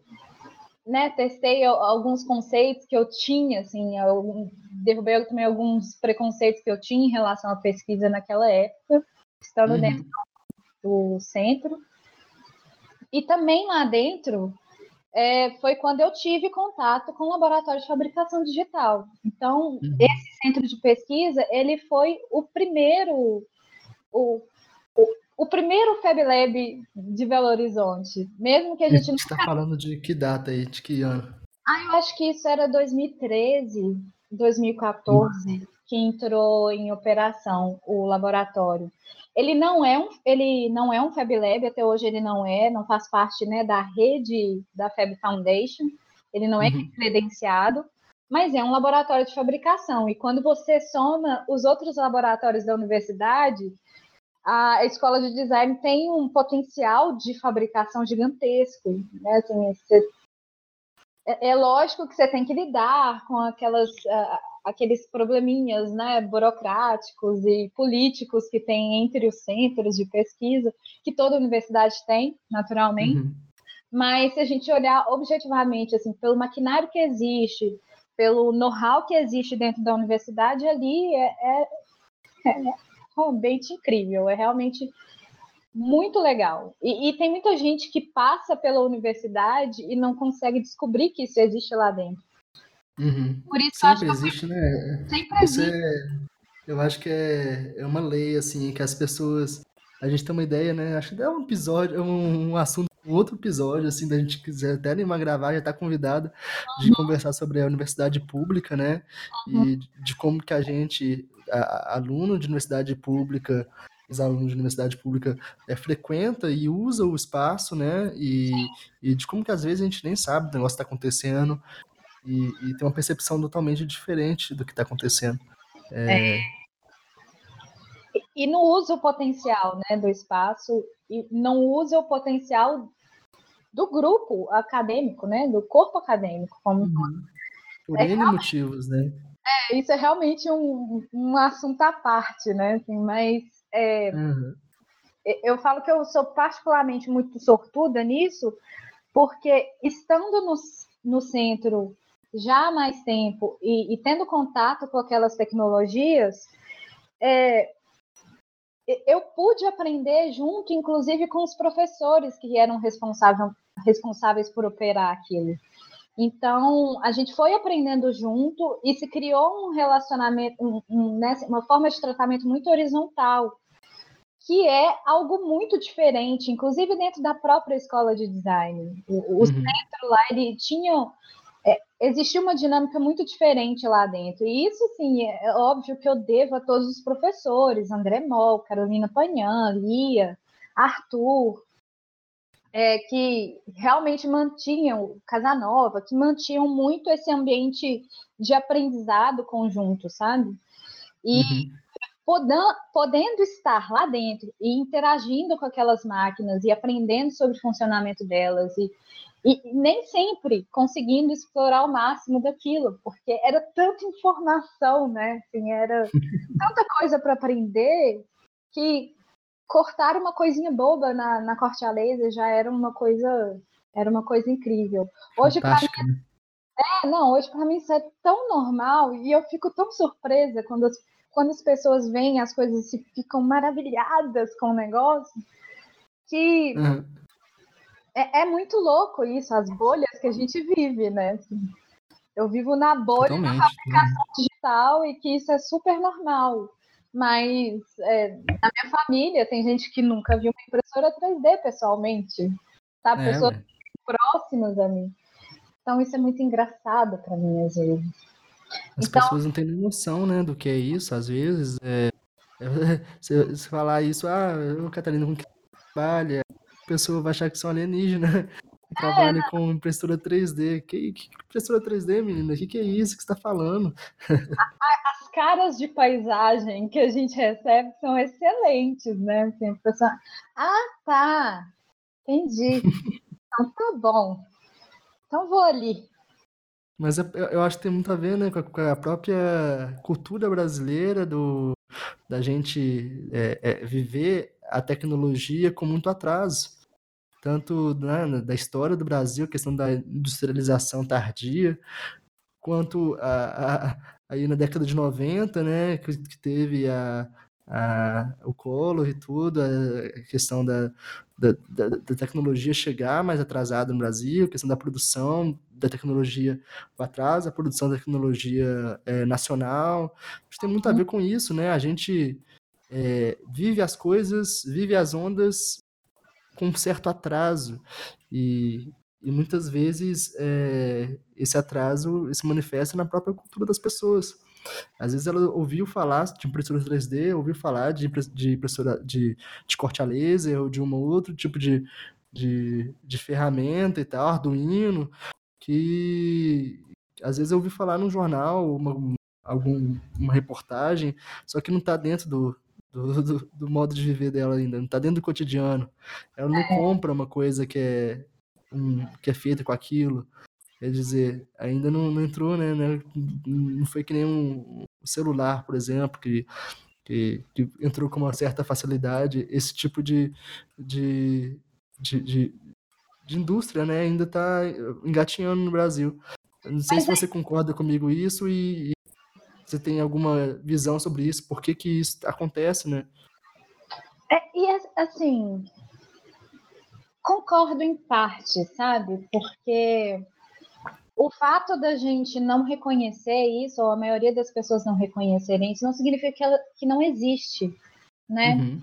né, testei alguns conceitos que eu tinha, assim, eu derrubei também alguns preconceitos que eu tinha em relação à pesquisa naquela época estando uhum. dentro do centro. E também lá dentro é, foi quando eu tive contato com o laboratório de fabricação digital. Então, uhum. esse centro de pesquisa, ele foi o primeiro, o, o, o primeiro Fab Lab de Belo Horizonte. Mesmo que a gente... A gente está nunca... falando de que data aí, de que ano? Ah, eu acho que isso era 2013, 2014, uhum. Que entrou em operação o laboratório. Ele não é um, ele não é um Fab Lab, até hoje ele não é, não faz parte né, da rede da Fab Foundation, ele não é uhum. credenciado, mas é um laboratório de fabricação. E quando você soma os outros laboratórios da universidade, a escola de design tem um potencial de fabricação gigantesco. Né? Assim, você, é, é, lógico que você tem que lidar com aquelas aqueles probleminhas né, burocráticos e políticos que tem entre os centros de pesquisa, que toda universidade tem, naturalmente. Uhum. mas se a gente olhar objetivamente, assim, pelo maquinário que existe, pelo know-how que existe dentro da universidade, ali é, é, é realmente incrível, é realmente muito legal. E, e, tem muita gente que passa pela universidade e não consegue descobrir que isso existe lá dentro. Uhum. Por isso sempre eu acho existe, que eu... né? Sempre isso existe. É, eu acho que é, é uma lei, assim, que as pessoas. A gente tem uma ideia, né? Acho que é um episódio, um, um assunto, um outro episódio, assim, da gente quiser até animar gravar, já está convidada uhum. de conversar sobre a universidade pública, né? Uhum. E de como que a gente, a, aluno de universidade pública, os alunos de universidade pública é, frequenta e usa o espaço, né? E, e, de como que às vezes a gente nem sabe o negócio está acontecendo e, e, tem uma percepção totalmente diferente do que está acontecendo. É... É. E não usa o potencial né, do espaço e não usa o potencial do grupo acadêmico, né? Do corpo acadêmico. Como... Uhum. Por é N motivos, né? É, isso é realmente um, um assunto à parte, né? Assim, mas é, uhum. Eu falo que eu sou particularmente muito sortuda nisso, porque estando no, no centro já há mais tempo e, e tendo contato com aquelas tecnologias, é, eu pude aprender junto, inclusive com os professores que eram responsável, responsáveis por operar aquilo. Então, a gente foi aprendendo junto e se criou um relacionamento, um, um, né, uma forma de tratamento muito horizontal que é algo muito diferente, inclusive dentro da própria escola de design. O, o uhum. centro lá, ele tinha. É, existia uma dinâmica muito diferente lá dentro. E isso, sim, é, é óbvio que eu devo a todos os professores: André Moll, Carolina Panhan, Lia, Arthur, é, que realmente mantinham, Casanova, que mantinham muito esse ambiente de aprendizado conjunto, sabe? E uhum podendo estar lá dentro e interagindo com aquelas máquinas e aprendendo sobre o funcionamento delas e, e nem sempre conseguindo explorar o máximo daquilo, porque era tanta informação, né? Assim, era tanta coisa para aprender que cortar uma coisinha boba na, na corte a laser já era uma coisa era uma coisa incrível. Hoje para mim né? é, não, hoje para mim isso é tão normal e eu fico tão surpresa quando as quando as pessoas veem as coisas e ficam maravilhadas com o negócio, que uhum. é, é, muito louco isso, as bolhas que a gente vive, né? Assim, eu vivo na bolha da fabricação né? digital e que isso é super normal. Mas é, na minha família tem gente que nunca viu uma impressora 3D pessoalmente, tá? Pessoas é, próximas a mim. Então isso é muito engraçado para mim às vezes. As então... pessoas não têm noção, né, do que é isso, às vezes. É, é, se, se, falar isso, ah, eu, Catarina, com que trabalha? A pessoa vai achar que são alienígena. Trabalha é. com impressora 3D. Que, que impressora 3D, menina? O que, que é isso que você está falando? As caras de paisagem que a gente recebe são excelentes, né? Assim, a pessoa, ah, tá, entendi. Então tá bom. Então vou ali. Mas é, eu acho que tem muito a ver, né, com a própria cultura brasileira do, da gente é, é, viver a tecnologia com muito atraso. Tanto né, da história do Brasil, questão da industrialização tardia, quanto a, a, aí na década de 90, né, que, que teve a, a, o Collor e tudo, a questão da, da, da, da tecnologia chegar mais atrasada no Brasil, a questão da produção da tecnologia para trás, a produção da tecnologia é, nacional. Isso tem muito a ver com isso, né? A gente é, vive as coisas, vive as ondas com um certo atraso. E, e muitas vezes é, esse atraso se manifesta na própria cultura das pessoas. Às vezes ela ouviu falar de impressora 3D, ouviu falar de, de impressora de, de corte a laser ou de um outro tipo de, de, de ferramenta e tal, Arduino, que às vezes eu ouvi falar num jornal, uma, algum, uma reportagem, só que não está dentro do, do, do, do, modo de viver dela ainda, não está dentro do cotidiano. Ela não é. compra uma coisa que é, um, que é feita com aquilo. Quer dizer, ainda não, não entrou, né, né, Não foi que nem um celular, por exemplo, que, que, que entrou com uma certa facilidade. Esse tipo de, de, de, de de indústria, né, ainda está engatinhando no Brasil. Eu não sei Mas se é... você concorda comigo isso e, e você tem alguma visão sobre isso, por que que isso acontece, né? É, e assim, concordo em parte, sabe? Porque o fato da gente não reconhecer isso, ou a maioria das pessoas não reconhecerem isso, não significa que, ela, que não existe, né? Uhum.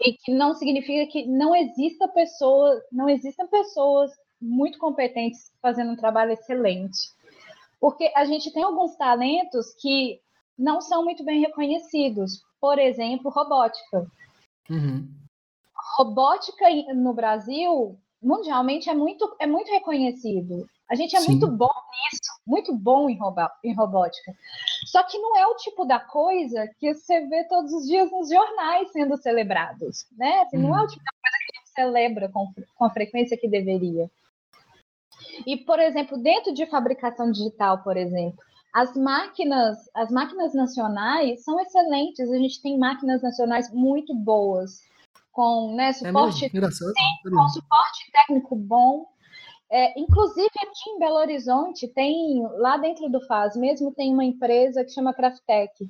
E que não significa que não exista pessoa, não existam pessoas muito competentes fazendo um trabalho excelente. Porque a gente tem alguns talentos que não são muito bem reconhecidos. Por exemplo, robótica. Uhum. Robótica no Brasil, mundialmente, é muito, é muito reconhecido. A gente é Sim. muito bom nisso, muito bom em, robô, em robótica. Só que não é o tipo da coisa que você vê todos os dias nos jornais sendo celebrados, né? Assim, Não é o uhum. tipo da coisa que a gente celebra com, com a frequência que deveria. E, por exemplo, dentro de fabricação digital, por exemplo, as máquinas, as máquinas nacionais são excelentes. A gente tem máquinas nacionais muito boas, com né, suporte, é sim, com suporte técnico bom. É, inclusive aqui em Belo Horizonte tem, lá dentro do FAS mesmo, tem uma empresa que chama Craftec.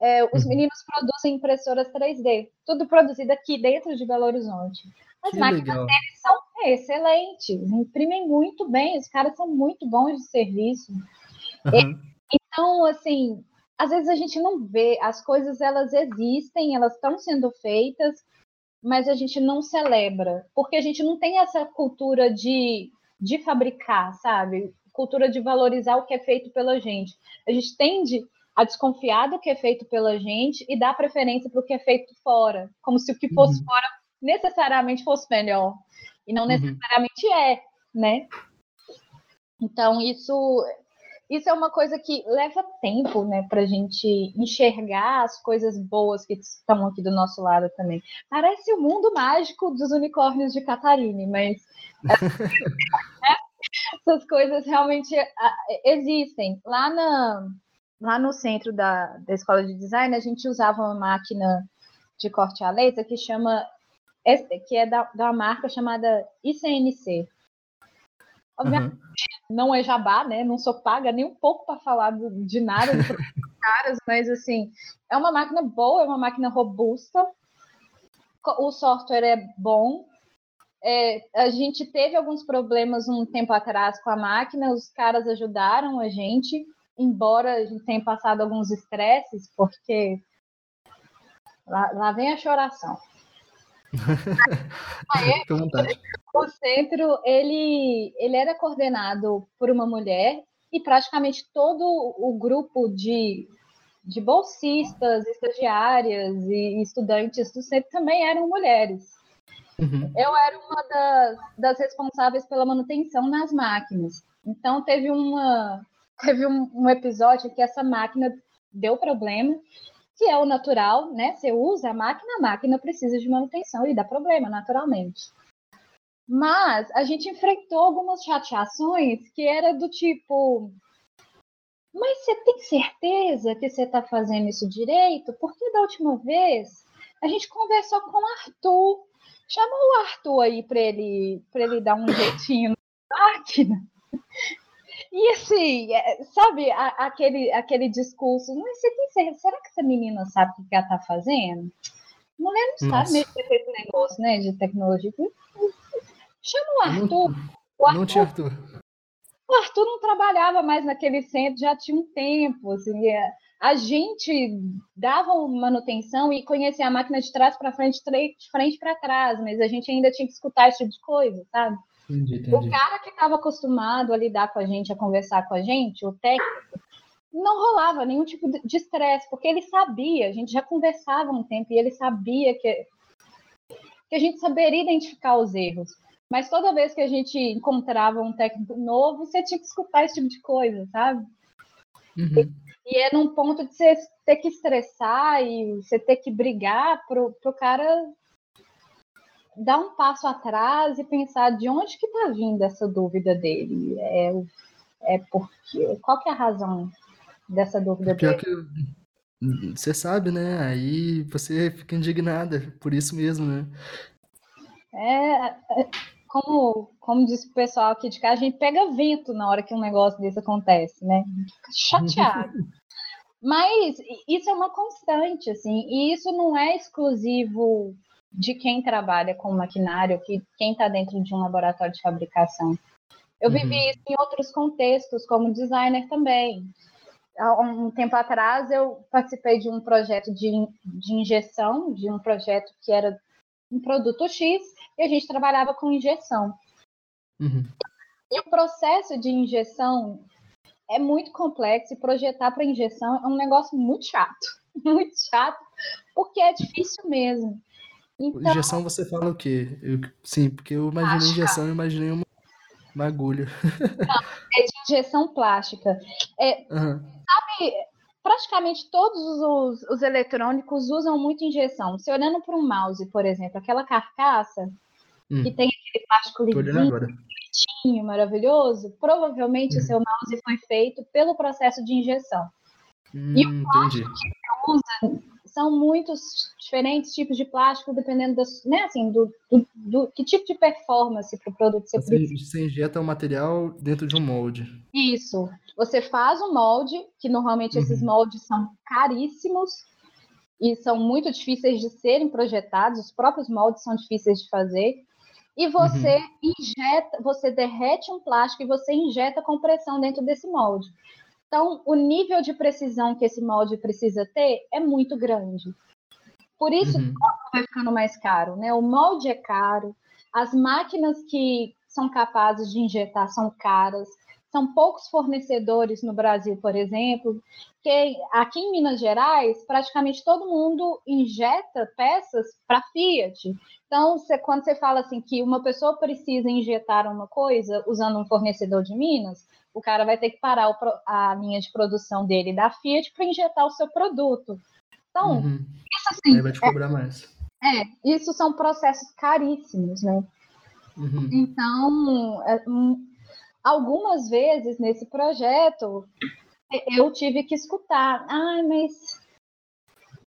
É, os uhum. meninos produzem impressoras 3D, tudo produzido aqui dentro de Belo Horizonte. As que máquinas legal. deles são excelentes, imprimem muito bem, os caras são muito bons de serviço. Uhum. Então, assim, às vezes a gente não vê, as coisas elas existem, elas estão sendo feitas, mas a gente não celebra, porque a gente não tem essa cultura de, de fabricar, sabe? Cultura de valorizar o que é feito pela gente. A gente tende a desconfiar do que é feito pela gente e dar preferência para o que é feito fora, como se o que fosse uhum. fora necessariamente fosse melhor. E não uhum. necessariamente uhum. é, né? Então, isso isso é uma coisa que leva tempo, né, para a gente enxergar as coisas boas que estão aqui do nosso lado também. Parece o mundo mágico dos unicórnios de Catarine, mas essas coisas realmente ah, existem. Lá, na, lá no centro da, da escola de design, a gente usava uma máquina de corte a laser que chama que é da, da marca chamada ICNC. Obviamente, uhum. Não é jabá, né? Não sou paga nem um pouco para falar de nada dos caras, mas assim, é uma máquina boa, é uma máquina robusta. O software é bom. É, a gente teve alguns problemas um tempo atrás com a máquina, os caras ajudaram a gente, embora a gente tenha passado alguns estresses, porque lá, lá vem a choração. O centro ele, ele era coordenado por uma mulher e praticamente todo o grupo de, de bolsistas, estagiárias e estudantes do centro também eram mulheres. Uhum. Eu era uma das, das, responsáveis pela manutenção nas máquinas. Então teve uma teve um, um episódio que essa máquina deu problema que é o natural, né? Você usa a máquina, a máquina precisa de manutenção e dá problema, naturalmente. Mas a gente enfrentou algumas chateações que era do tipo. Mas você tem certeza que você está fazendo isso direito? Porque da última vez a gente conversou com o Arthur. Chamou o Arthur aí para ele, ele dar um jeitinho na máquina. E assim, é, sabe a, aquele, aquele discurso, mas você tem certeza, será que essa menina sabe o que ela está fazendo? Mulher não sabe mexer com esse negócio, né, de tecnologia. Chama o Arthur. Não, o Arthur, não tinha Arthur. O Arthur não trabalhava mais naquele centro, já tinha um tempo. Assim, é, a gente dava manutenção e conhecia a máquina de trás para frente, de frente para trás, mas a gente ainda tinha que escutar esse tipo de coisa, sabe? Entendi, entendi. O cara que estava acostumado a lidar com a gente, a conversar com a gente, o técnico, não rolava nenhum tipo de estresse, porque ele sabia, a gente já conversava um tempo e ele sabia que, que a gente saberia identificar os erros. Mas toda vez que a gente encontrava um técnico novo, você tinha que escutar esse tipo de coisa, sabe? Uhum. E, e é num ponto de você ter que estressar e você ter que brigar pro, pro cara dar um passo atrás e pensar de onde que está vindo essa dúvida dele. É, é porque qual que é a razão dessa dúvida Pior dele? Que você sabe, né? Aí você fica indignada por isso mesmo, né? É, é como, como diz o pessoal aqui de casa, a gente pega vento na hora que um negócio desse acontece, né? Fica chateado. Mas isso é uma constante, assim, e isso não é exclusivo de quem trabalha com maquinário, que quem está dentro de um laboratório de fabricação. Eu uhum. vivi isso em outros contextos, como designer também. Há um tempo atrás, eu participei de um projeto de, de injeção, de um projeto que era um produto X, e a gente trabalhava com injeção. Uhum. E o processo de injeção é muito complexo e projetar para injeção é um negócio muito chato. Muito chato, porque é difícil mesmo. Então, injeção você fala o quê? Eu, sim, porque eu imaginei injeção, eu imaginei uma, uma agulha. Não, é de injeção plástica. É, uhum. Sabe, praticamente todos os, os, eletrônicos usam muito injeção. Se olhando para um mouse, por exemplo, aquela carcaça hum. que tem aquele plástico lisinho, bonitinho, maravilhoso, provavelmente hum. o seu mouse foi feito pelo processo de injeção. Hum, e o plástico entendi. que usa são muitos diferentes tipos de plástico, dependendo das, né, assim, do, do, do que tipo de performance para o produto você, você precisa. Você injeta o material dentro de um molde. Isso. Você faz um molde, que normalmente uhum. esses moldes são caríssimos e são muito difíceis de serem projetados, os próprios moldes são difíceis de fazer. E você uhum. injeta, você derrete um plástico e você injeta compressão dentro desse molde. Então, o nível de precisão que esse molde precisa ter é muito grande. Por isso, uhum. vai ficando mais caro, né? O molde é caro, as máquinas que são capazes de injetar são caras, são poucos fornecedores no Brasil, por exemplo, que aqui em Minas Gerais, praticamente todo mundo injeta peças para Fiat. Então, você, quando você fala assim que uma pessoa precisa injetar uma coisa usando um fornecedor de Minas, o cara vai ter que parar o, a linha de produção dele da Fiat para injetar o seu produto. Então, uhum. isso assim. Aí vai te cobrar é, mais. É, isso são processos caríssimos, né? Uhum. Então, é, um, algumas vezes nesse projeto eu tive que escutar, ai, mas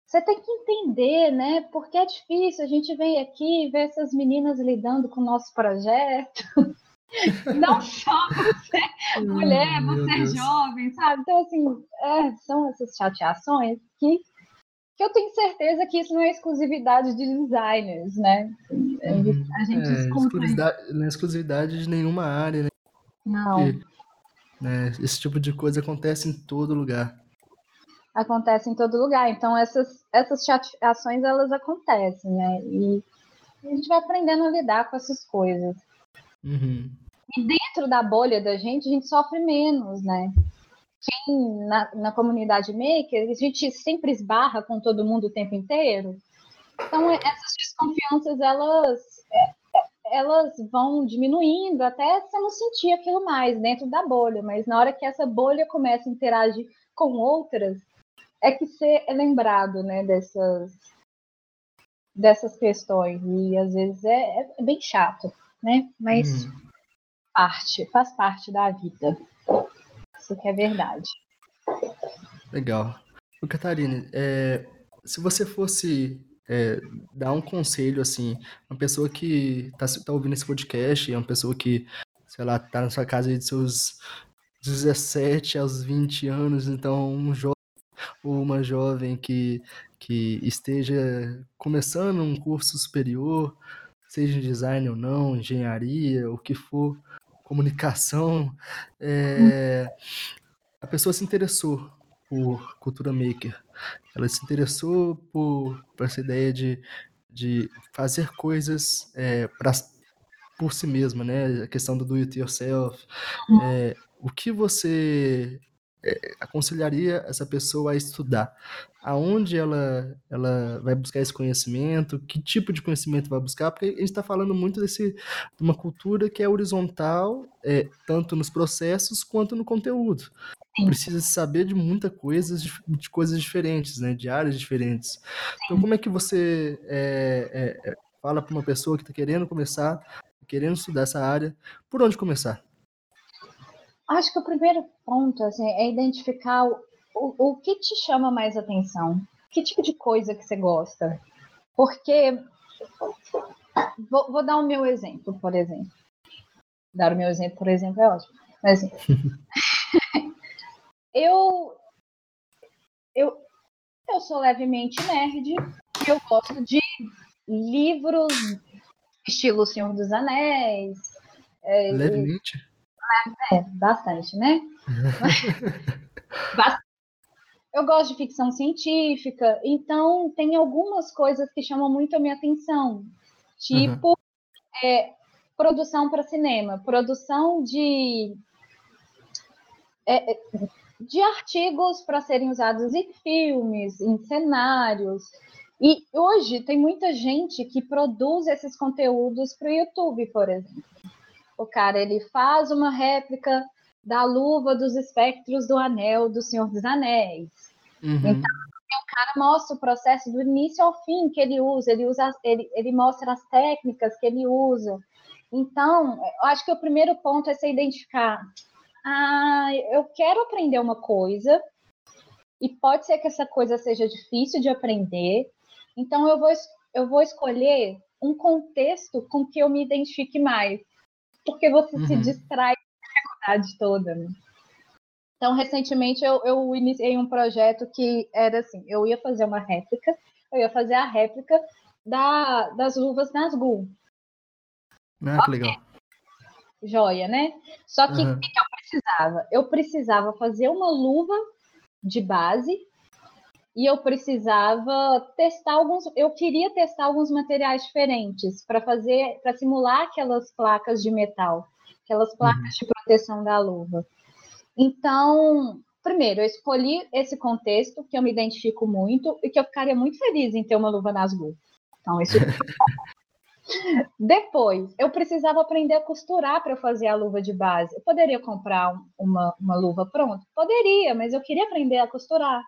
você tem que entender, né? Porque é difícil, a gente vem aqui e vê essas meninas lidando com o nosso projeto. Não só você, mulher, você é jovem, sabe? Então, assim, é, são essas chateações que, que eu tenho certeza que isso não é exclusividade de designers, né? Uhum. A gente é, exclusividade, não é exclusividade de nenhuma área, né? Não. Porque, né, esse tipo de coisa acontece em todo lugar. Acontece em todo lugar. Então, essas, essas chateações, elas acontecem, né? E a gente vai aprendendo a lidar com essas coisas. Uhum. E dentro da bolha da gente, a gente sofre menos, né? Quem na, na comunidade maker, a gente sempre esbarra com todo mundo o tempo inteiro. Então, essas desconfianças, elas, é, elas vão diminuindo até você não sentir aquilo mais dentro da bolha. Mas na hora que essa bolha começa a interagir com outras, é que você é lembrado né, dessas, dessas questões. E às vezes é, é bem chato né? Mas hum. parte, faz parte da vida. Isso que é verdade. Legal. O Catarina, é, se você fosse é, dar um conselho, assim, uma pessoa que está tá ouvindo esse podcast, é uma pessoa que, sei lá, tá na sua casa de seus 17 aos 20 anos, então um jovem ou uma jovem que, que esteja começando um curso superior, seja design ou não, engenharia, o que for, comunicação, é, a pessoa se interessou por cultura maker. Ela se interessou por, por essa ideia de, de fazer coisas é, pra, por si mesma, né? A questão do do it yourself. É, o que você é, aconselharia essa pessoa a estudar? Aonde ela, ela vai buscar esse conhecimento? Que tipo de conhecimento vai buscar? Porque a gente está falando muito desse, de uma cultura que é horizontal, é, tanto nos processos quanto no conteúdo. Precisa saber de muita coisa, de coisas diferentes, né? de áreas diferentes. Então, como é que você é, é, é fala para uma pessoa que está querendo começar, querendo estudar essa área, por onde começar? Acho que o primeiro ponto assim, é identificar o, o, o que te chama mais atenção. Que tipo de coisa que você gosta? Porque vou, vou, dar o meu exemplo, por exemplo. Dar o meu exemplo, por exemplo, é ótimo. Mas assim, eu, eu, eu sou levemente nerd, eu gosto de livros estilo Senhor dos Anéis. É, levemente? É, bastante, né? eu gosto de ficção científica, então tem algumas coisas que chamam muito a minha atenção, tipo uhum. é, produção para cinema, produção de é, é de artigos para serem usados em filmes, em cenários. E hoje tem muita gente que produz esses conteúdos para o YouTube, por exemplo. O cara ele faz uma réplica da luva dos espectros do anel do Senhor dos Anéis. Uhum. Então, o cara mostra o processo do início ao fim que ele usa, ele usa, ele, ele mostra as técnicas que ele usa. Então, eu acho que o primeiro ponto é se identificar. Ah, eu quero aprender uma coisa, e pode ser que essa coisa seja difícil de aprender, então eu vou, eu vou escolher um contexto com que eu me identifique mais, porque você uhum. se distrai da dificuldade toda. Né? Então, recentemente eu, eu iniciei um projeto que era assim: eu ia fazer uma réplica, eu ia fazer a réplica da, das luvas Nazgûl. Ah, que legal. Joia, né? Só que uhum. o que eu precisava? Eu precisava fazer uma luva de base e eu precisava testar alguns. Eu queria testar alguns materiais diferentes para fazer, para simular aquelas placas de metal, aquelas placas uhum. de proteção da luva. Então, primeiro, eu escolhi esse contexto que eu me identifico muito e que eu ficaria muito feliz em ter uma luva Nazgûl. Então, isso. Depois, eu precisava aprender a costurar para fazer a luva de base. Eu poderia comprar uma, uma luva pronta? Poderia, mas eu queria aprender a costurar.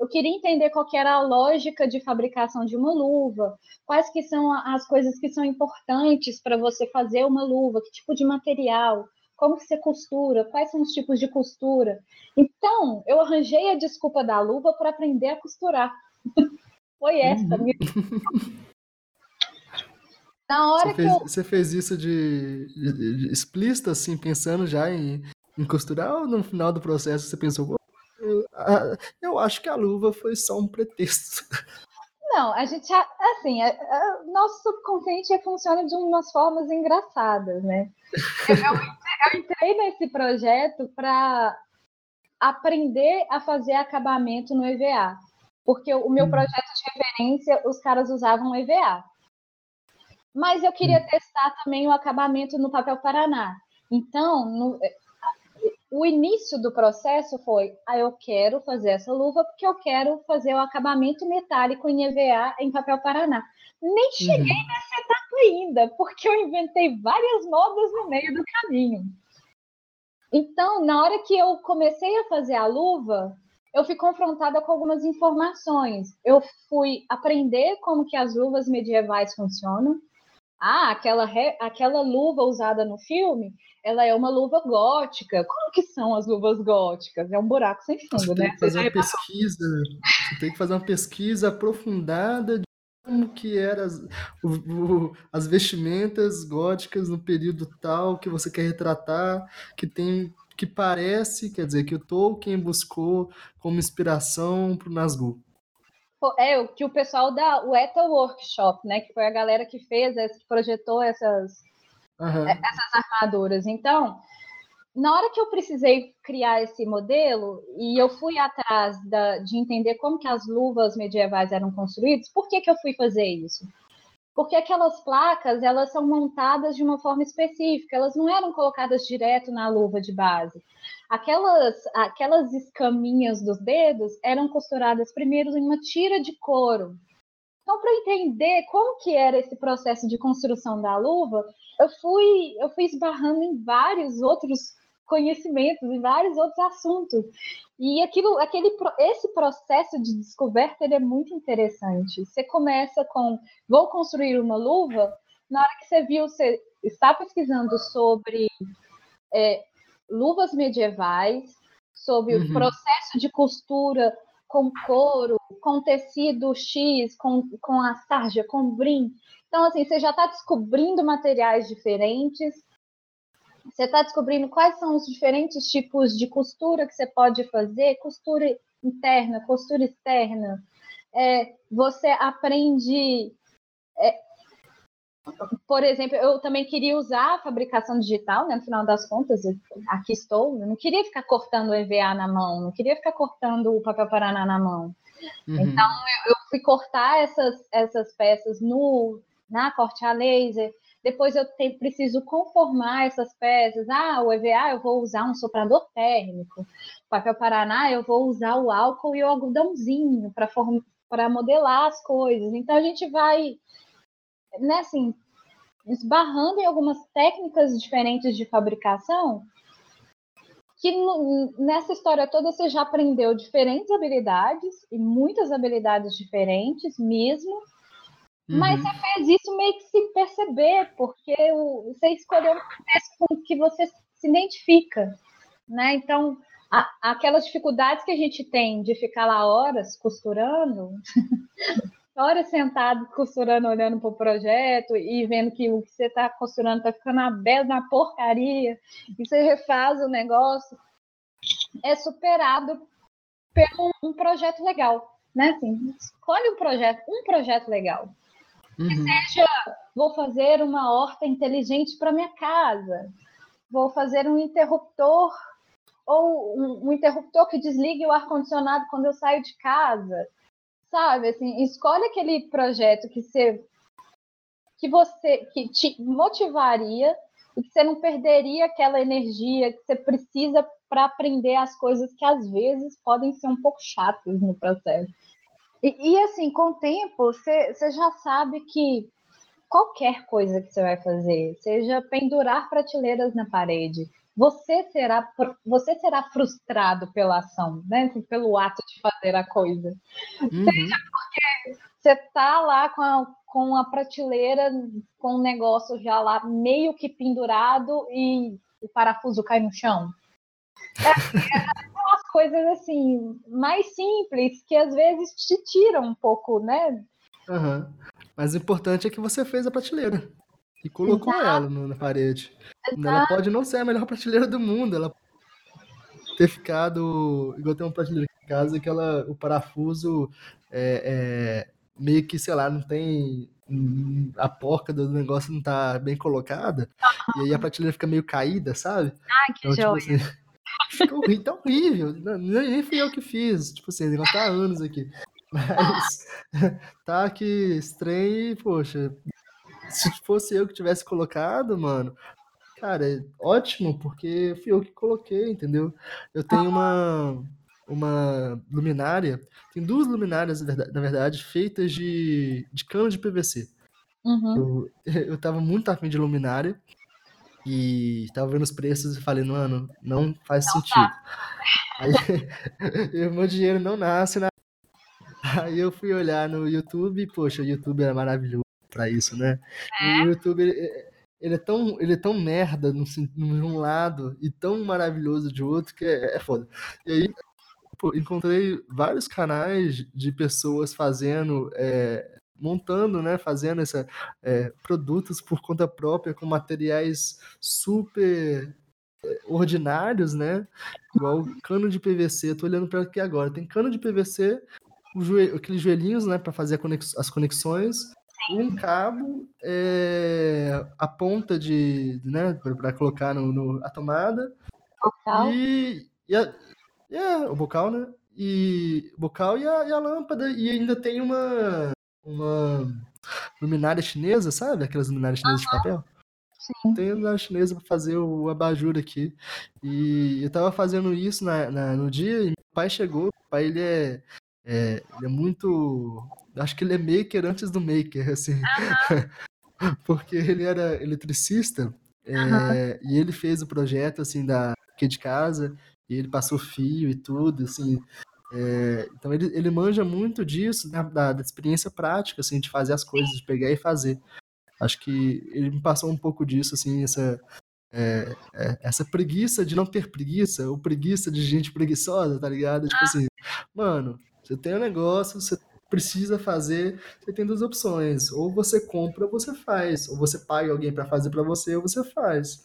Eu queria entender qual que era a lógica de fabricação de uma luva, quais que são as coisas que são importantes para você fazer uma luva, que tipo de material, como que você costura, quais são os tipos de costura. Então, eu arranjei a desculpa da luva para aprender a costurar. Foi essa. Uhum. Minha... Na hora você fez, que eu... Você fez isso de, de, de, explícito, assim, pensando já em, em costurar, ou no final do processo você pensou, eu, acho que a luva foi só um pretexto. Não, a gente, assim, a, a, nosso subconsciente funciona de umas formas engraçadas, né? Eu, eu entrei nesse projeto para aprender a fazer acabamento no EVA, porque o meu hum. projeto de referência, os caras usavam EVA. Mas eu queria hum. testar também o acabamento no papel Paraná. Então, no, o início do processo foi: ah, eu quero fazer essa luva porque eu quero fazer o acabamento metálico em EVA em papel Paraná. Nem cheguei uhum. nessa etapa ainda, porque eu inventei várias modas no meio do caminho. Então, na hora que eu comecei a fazer a luva, eu fui confrontada com algumas informações. Eu fui aprender como que as luvas medievais funcionam. Ah, aquela, re... aquela luva usada no filme, ela é uma luva gótica. Como que são as luvas góticas? É um buraco sem fundo, você né? Tem que fazer uma pesquisa, você tem que fazer uma pesquisa aprofundada de como que eram as, as vestimentas góticas no período tal que você quer retratar, que tem que parece, quer dizer, que o Tolkien buscou como inspiração para o Nazgûl. É, o que o pessoal da Weta Workshop, né, que foi a galera que fez, que projetou essas, uhum. essas armaduras. Então, na hora que eu precisei criar esse modelo e eu fui atrás da, de entender como que as luvas medievais eram construídas, por que, que eu fui fazer isso? Porque aquelas placas, elas são montadas de uma forma específica, elas não eram colocadas direto na luva de base. Aquelas, aquelas escaminhas dos dedos eram costuradas primeiro em uma tira de couro. Então, para entender como que era esse processo de construção da luva, eu fui, eu fui esbarrando em vários outros conhecimentos, em vários outros assuntos. E aquilo, aquele, esse processo de descoberta ele é muito interessante. Você começa com vou construir uma luva, na hora que você viu, você está pesquisando sobre é, luvas medievais, sobre uhum. o processo de costura com couro, com tecido X, com, com a sarja, com brim. Então, assim, você já está descobrindo materiais diferentes, você está descobrindo quais são os diferentes tipos de costura que você pode fazer, costura interna, costura externa. É, você aprende. É, por exemplo, eu também queria usar a fabricação digital, né, no final das contas, aqui estou, eu não queria ficar cortando o EVA na mão, não queria ficar cortando o papel Paraná na mão. Uhum. Então, eu, eu, fui cortar essas, essas peças no, na corte a laser, depois eu te, preciso conformar essas peças. Ah, o EVA eu vou usar um soprador térmico. O papel Paraná eu vou usar o álcool e o algodãozinho para modelar as coisas. Então a gente vai, né, assim, esbarrando em algumas técnicas diferentes de fabricação que nessa história toda você já aprendeu diferentes habilidades e muitas habilidades diferentes mesmo Uhum. Mas você fez isso meio que se perceber, porque você escolheu um contexto com que você se identifica, né? Então, a, aquelas dificuldades que a gente tem de ficar lá horas costurando, horas sentado costurando, olhando para o projeto e vendo que o que você está costurando está ficando bela na porcaria, e você refaz o negócio, é superado por um projeto legal, né? Assim, escolhe um projeto, um projeto legal. Uhum. Que seja, vou fazer uma horta inteligente para minha casa, vou fazer um interruptor ou um, um interruptor que desligue o ar-condicionado quando eu saio de casa. Sabe, assim, escolhe aquele projeto que você que você que te motivaria e que você não perderia aquela energia que você precisa para aprender as coisas que às vezes podem ser um pouco chatas no processo. E, e assim, com o tempo, você já sabe que qualquer coisa que você vai fazer, seja pendurar prateleiras na parede, você será, você será frustrado pela ação, né? pelo ato fazer a coisa. Uhum. Seja porque você está lá com a, com a prateleira, com o negócio já lá meio que pendurado e o parafuso cai no chão. É, é, coisas assim, mais simples, que às vezes te tiram um pouco, né? Uhum. Mas o importante é que você fez a prateleira e colocou Exato. ela na parede. Exato. Ela pode não ser a melhor prateleira do mundo, ela ter ficado. Igual tem uma prateleira casa que ela, o parafuso é, é, meio que, sei lá, não tem. A porca do negócio não tá bem colocada, uhum. e aí a prateleira fica meio caída, sabe? Ai, que então, tipo joia. Tipo assim, Ficou horrível, tá horrível. Nem fui eu que fiz. Tipo assim, o negócio tá há anos aqui. Mas tá aqui estranho poxa, se fosse eu que tivesse colocado, mano, cara, é ótimo, porque fui eu que coloquei, entendeu? Eu tenho uma, uma luminária, tem duas luminárias, na verdade, feitas de, de cano de PVC. Uhum. Eu, eu tava muito afim de luminária, e tava vendo os preços e falei, mano, não faz não sentido. Tá. Aí o meu dinheiro não nasce na. Aí eu fui olhar no YouTube, poxa, o YouTube era maravilhoso pra isso, né? É? O YouTube, ele, ele, é tão, ele é tão merda num, num lado e tão maravilhoso de outro que é, é foda. E aí encontrei vários canais de pessoas fazendo é, montando, né, fazendo essa, é, produtos por conta própria com materiais super é, ordinários, né? Igual cano de PVC. Tô olhando para aqui agora. Tem cano de PVC, joelho, aqueles joelhinhos, né, para fazer conex, as conexões. Um cabo, é, a ponta de, né, para colocar no, no, a tomada. E, e a, é, o bocal, né? E bocal e a, e a lâmpada. E ainda tem uma uma luminária chinesa, sabe? Aquelas luminárias chinesas uhum. de papel. Sim. Tem luminária chinesa para fazer o abajur aqui. E eu tava fazendo isso na, na, no dia e meu pai chegou. O pai, ele é, é, ele é muito... Acho que ele é maker antes do maker, assim. Uhum. Porque ele era eletricista é, uhum. e ele fez o projeto, assim, da, aqui de casa. E ele passou fio e tudo, assim. É, então ele, ele manja muito disso, né, da, da, experiência prática, assim, de fazer as coisas, de pegar e fazer. Acho que ele me passou um pouco disso, assim, essa, é, é, essa preguiça de não ter preguiça, ou preguiça de gente preguiçosa, tá ligado? Tipo assim, mano, Você tem um negócio, você precisa fazer, você tem duas opções. Ou você compra ou você faz. Ou você paga alguém para fazer para você ou você faz.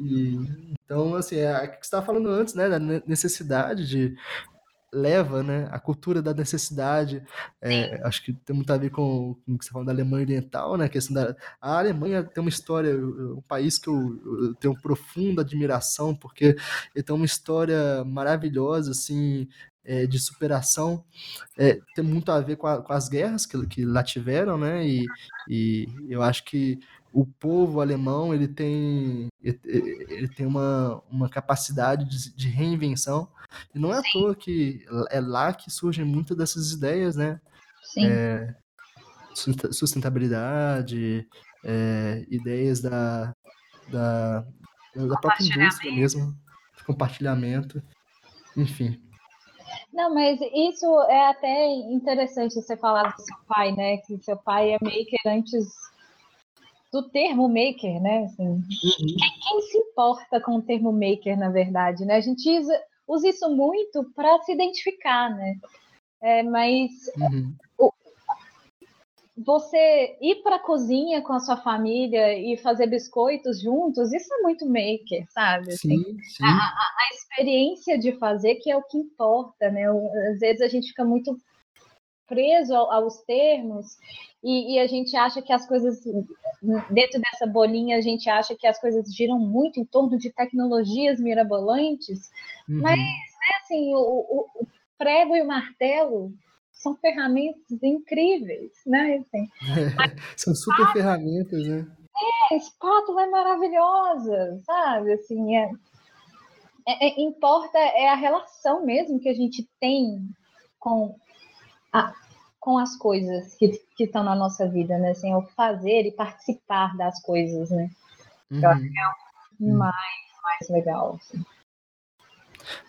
E, então, assim, é o que você estava falando antes, né? Da necessidade de leva, né, a cultura da necessidade, é, acho que tem muito a ver com, com o que você falou da Alemanha Oriental, né, a questão da... A Alemanha tem uma história, um país que eu, eu tenho profunda admiração, porque ele tem uma história maravilhosa, assim, é, de superação, é, tem muito a ver com, a, com, as guerras que, que lá tiveram, né, e, e eu acho que o povo alemão ele tem, ele tem uma, uma capacidade de, de reinvenção e não é à toa que é lá que surgem muitas dessas ideias, né? Sim. É, sustentabilidade, é, ideias da, da, da própria indústria mesmo, compartilhamento, enfim. Não, mas isso é até interessante você falar do seu pai, né? Que seu pai é maker antes do termo maker, né? Assim, uhum. quem, quem, se importa com o termo maker, na verdade, né? A gente usa, usa isso muito para se identificar, né? É, mas uhum. o, você ir para a cozinha com a sua família e fazer biscoitos juntos, isso é muito maker, sabe? Sim, assim, sim. A, a, a, experiência de fazer que é o que importa, né? Às vezes a gente fica muito preso aos termos e, e, a gente acha que as coisas, dentro dessa bolinha, a gente acha que as coisas giram muito em torno de tecnologias mirabolantes, uhum. mas, né, assim, o, o, o, prego e o martelo são ferramentas incríveis, né? Assim, são super espátula, ferramentas, né? É, espátula é maravilhosa, sabe? Assim, é, é, é, importa é a relação mesmo que a gente tem com a, com as coisas que, que estão na nossa vida, né? Assim, o fazer e participar das coisas, né? Uhum. Eu acho que é o uhum. mais, mais legal. Assim.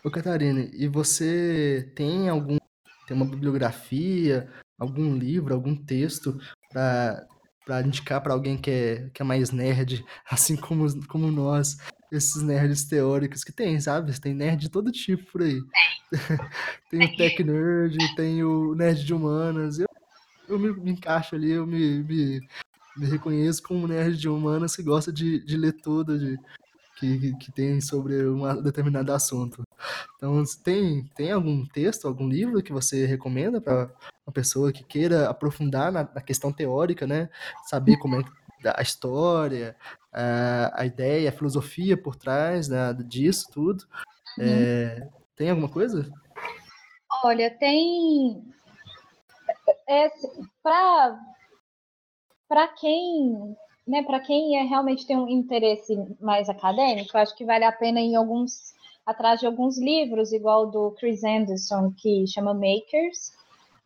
Ô, Catarina, e você tem algum tem uma bibliografia, algum livro, algum texto para para indicar para alguém que é, que é mais nerd, assim como, como nós, esses nerds teóricos que tem, sabe? Tem nerd de todo tipo por aí. tem o tech nerd, tem o nerd de humanas. Eu, eu me, me encaixo ali, eu me, me, me, reconheço como nerd de humanas que gosta de, de ler tudo de, que, que tem sobre um determinado assunto. Então, tem, tem algum texto, algum livro que você recomenda para uma pessoa que queira aprofundar na, na, questão teórica, né? Saber como é a história, a, a ideia, a filosofia por trás né, disso tudo. Uhum. É, tem alguma coisa? Olha, tem. É, para para quem né, para quem é, realmente tem um interesse mais acadêmico, acho que vale a pena em alguns atrás de alguns livros, igual do Chris Anderson, que chama Makers,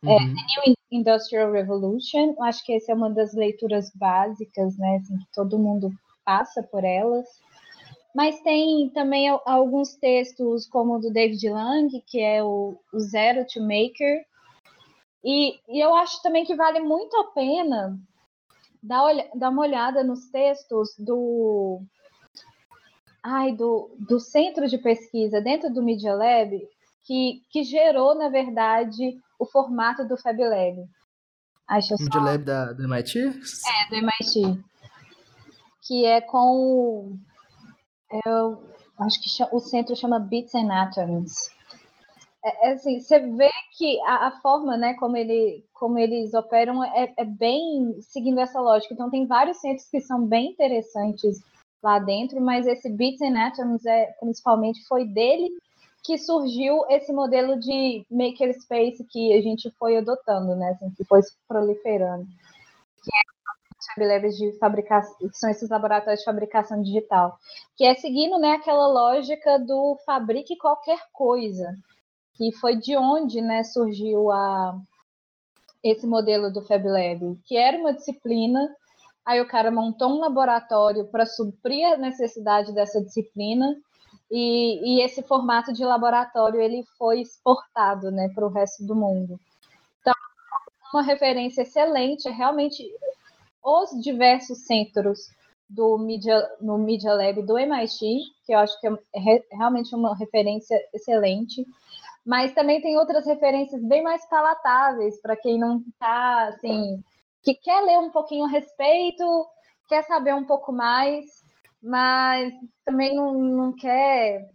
é, uhum. é, The New Industrial Revolution. Acho que essa é uma das leituras básicas, né, assim, que todo mundo passa por elas. Mas tem também alguns textos, como o do David Lang, que é o, Zero to Maker. E, e eu acho também que vale muito a pena dar, dar uma olhada nos textos do ai, do, do centro de pesquisa dentro do Media Lab que, que gerou, na verdade, o formato do Fab Lab. Acho Media só... Lab da, do MIT? É, do MIT. Que é com. É, acho que o centro chama Bits and Atoms. É, é assim, você vê que a, a, forma, né, como, ele, como eles operam é, é, bem seguindo essa lógica. Então, tem vários centros que são bem interessantes lá dentro, mas esse Bits and Atoms é, principalmente foi dele que surgiu esse modelo de makerspace que a gente foi adotando, né, assim, que foi proliferando. Que é de fabricação, que são esses laboratórios de fabricação digital, que é seguindo, né, aquela lógica do fabrique qualquer coisa que foi de onde né, surgiu a, esse modelo do Fab Lab, que era uma disciplina, aí o cara montou um laboratório para suprir a necessidade dessa disciplina, e, e, esse formato de laboratório ele foi exportado né, para o resto do mundo. Então, uma referência excelente, é realmente os diversos centros do Media, no Media Lab do MIT, que eu acho que é realmente uma referência excelente Mas também tem outras referências bem mais palatáveis para quem não está assim, que quer ler um pouquinho a respeito, quer saber um pouco mais, mas também não, não quer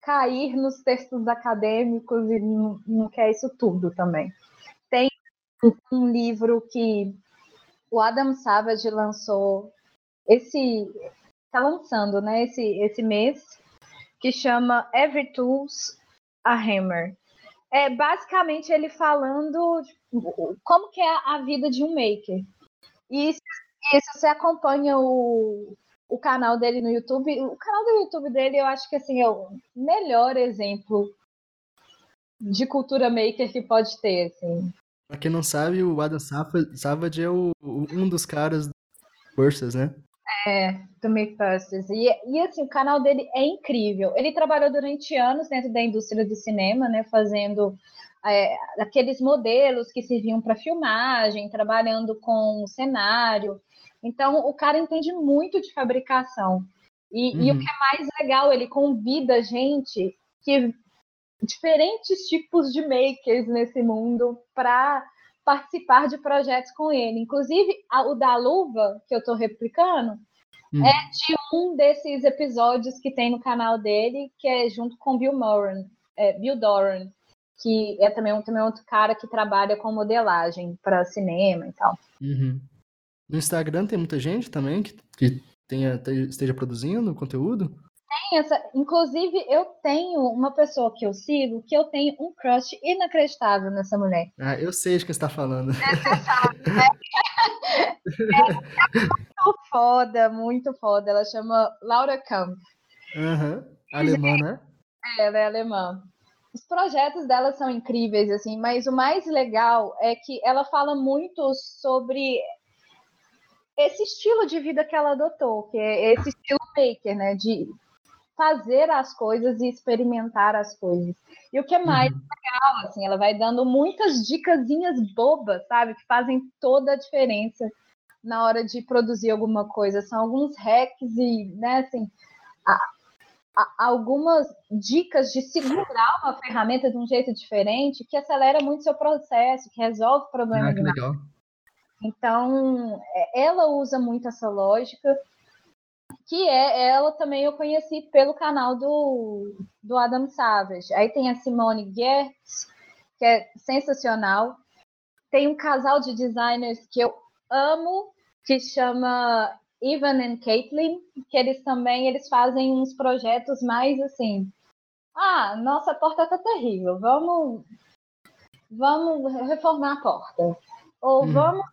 cair nos textos acadêmicos e não, não quer isso tudo também. Tem um livro que o Adam Savage lançou esse está lançando, né, esse esse mês, que chama Every Tools a Hammer. É basicamente ele falando como que é a vida de um maker. E, e se você acompanha o, o canal dele no YouTube, o canal do YouTube dele eu acho que assim é o melhor exemplo de cultura maker que pode ter, assim. Pra quem não sabe, o Adam Savage é o, um dos caras forças, né? É, do Mythbusters. E, e assim, o canal dele é incrível. Ele trabalhou durante anos dentro da indústria do cinema, né? Fazendo é, aqueles modelos que serviam para filmagem, trabalhando com cenário. Então, o cara entende muito de fabricação. E, uhum. e o uhum. que é mais legal, ele convida gente que diferentes tipos de makers nesse mundo para participar de projetos com ele. Inclusive, a, o da luva, que eu estou replicando, hum. é de um desses episódios que tem no canal dele, que é junto com Bill Moran, é, Bill Doran, que é também, um, também outro cara que trabalha com modelagem para cinema e tal. Uhum. No Instagram tem muita gente também que, que tenha, esteja produzindo conteúdo? tem essa. Inclusive, eu tenho uma pessoa que eu sigo que eu tenho um crush inacreditável nessa mulher. Ah, eu sei de que você está falando. É, muito foda, muito foda. Ela chama Laura Kamp. Uhum. Alemã, né? É, ela é alemã. Os projetos dela são incríveis, assim, mas o mais legal é que ela fala muito sobre esse estilo de vida que ela adotou, que é esse estilo maker, né? De fazer as coisas e experimentar as coisas. E o que é mais uhum. legal, assim, ela vai dando muitas dicasinhas bobas, sabe, que fazem toda a diferença na hora de produzir alguma coisa. São alguns hacks e, né, assim, a, a, algumas dicas de segurar uma ferramenta de um jeito diferente que acelera muito seu processo, que resolve o problema. Ah, que legal. Então, é, ela usa muito essa lógica que é ela também eu conheci pelo canal do, do Adam Savage. Aí tem a Simone Gertz, que é sensacional. Tem um casal de designers que eu amo, que chama Ivan and Caitlin, que eles também eles fazem uns projetos mais assim. Ah, nossa porta tá terrível. Vamos vamos reformar a porta. Ou hum. vamos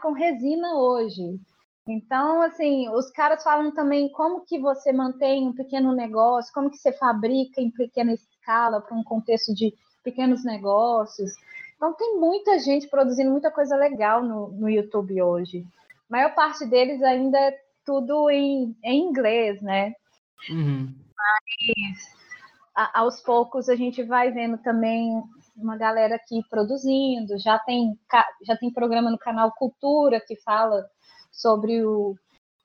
com resina hoje. Então, assim, os caras falam também como que você mantém um pequeno negócio, como que você fabrica em pequena escala para um contexto de pequenos negócios. Então, tem muita gente produzindo muita coisa legal no, no YouTube hoje. A maior parte deles ainda é tudo em, em inglês, né? Uhum. Mas, a, aos poucos, a gente vai vendo também uma galera aqui produzindo. Já tem, já tem programa no canal Cultura que fala sobre o,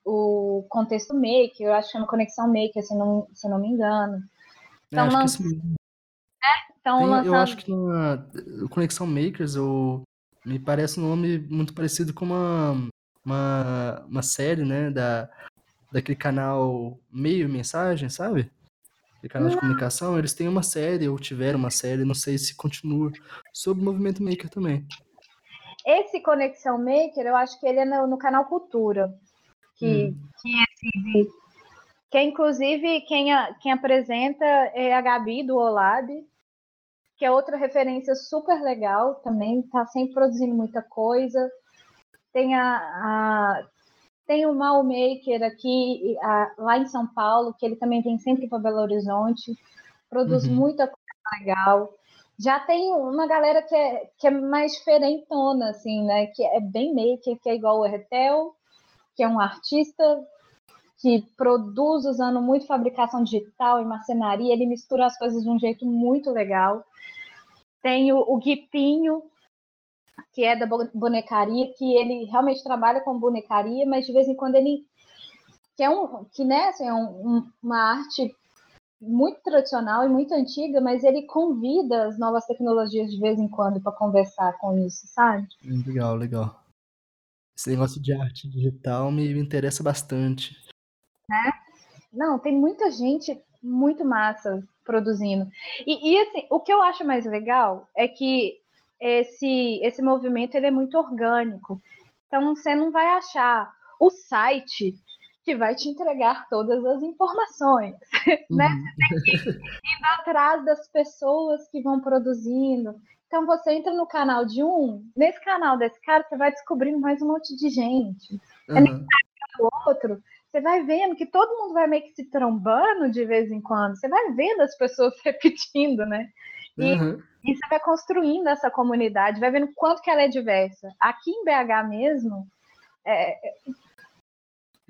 o contexto maker, eu acho que chama Conexão Maker, se não, se não me engano. Então, é, lanç... é, então Tem, lançando... Eu acho que na Conexão Makers ou me parece um nome muito parecido com uma, uma, uma série, né, da, daquele canal Meio Mensagem, sabe? Aquele canal de comunicação, eles têm uma série, ou tiveram uma série, não sei se continua, sobre o movimento maker também. Esse Conexão Maker, eu acho que ele é no, no canal Cultura, que, hum. que, é, que é inclusive quem, a, quem apresenta é a Gabi do Olab, que é outra referência super legal também, está sempre produzindo muita coisa. Tem a, a tem o Mal Maker aqui, lá em São Paulo, que ele também vem sempre para Belo Horizonte, produz uhum. muita coisa legal. Já tem uma galera que é, que é mais diferentona, assim, né? Que é bem maker, que é igual o Ertel, que é um artista que produz usando muito fabricação digital e marcenaria. Ele mistura as coisas de um jeito muito legal. Tem o, o Guipinho, que é da bonecaria, que ele realmente trabalha com bonecaria, mas de vez em quando ele que é um que né, assim, é um, uma arte muito tradicional e muito antiga, mas ele convida as novas tecnologias de vez em quando para conversar com isso, sabe? Legal, legal. Esse negócio de arte digital me, me interessa bastante. Né? Não, tem muita gente muito massa produzindo. E, e, assim, o que eu acho mais legal é que esse, esse movimento ele é muito orgânico. Então você não vai achar o site que vai te entregar todas as informações, né? Uhum. Você tem que ir atrás das pessoas que vão produzindo. Então você entra no canal de um, nesse canal desse cara você vai descobrindo mais um monte de gente. Uhum. É nesse outro, você vai vendo que todo mundo vai meio que se trombando de vez em quando. Você vai vendo as pessoas repetindo, né? E, uhum. E você vai construindo essa comunidade, vai vendo quanto que ela é diversa. Aqui em BH mesmo, é,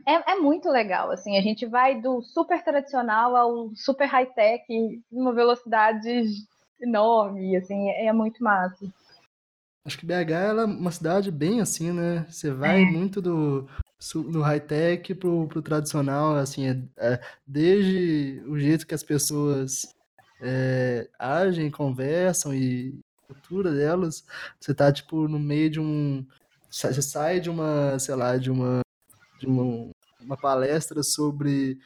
é, é, muito legal, assim, a gente vai do super tradicional ao super high-tech numa velocidade enorme, assim, é, é muito massa. Acho que BH é uma cidade bem assim, né? Você vai é. muito do, do high-tech pro, pro tradicional, assim, é, é, desde o jeito que as pessoas é, agem, conversam e cultura delas, você tá, tipo, no meio de um... Você sai de uma, sei lá, de uma de uma, uma palestra sobre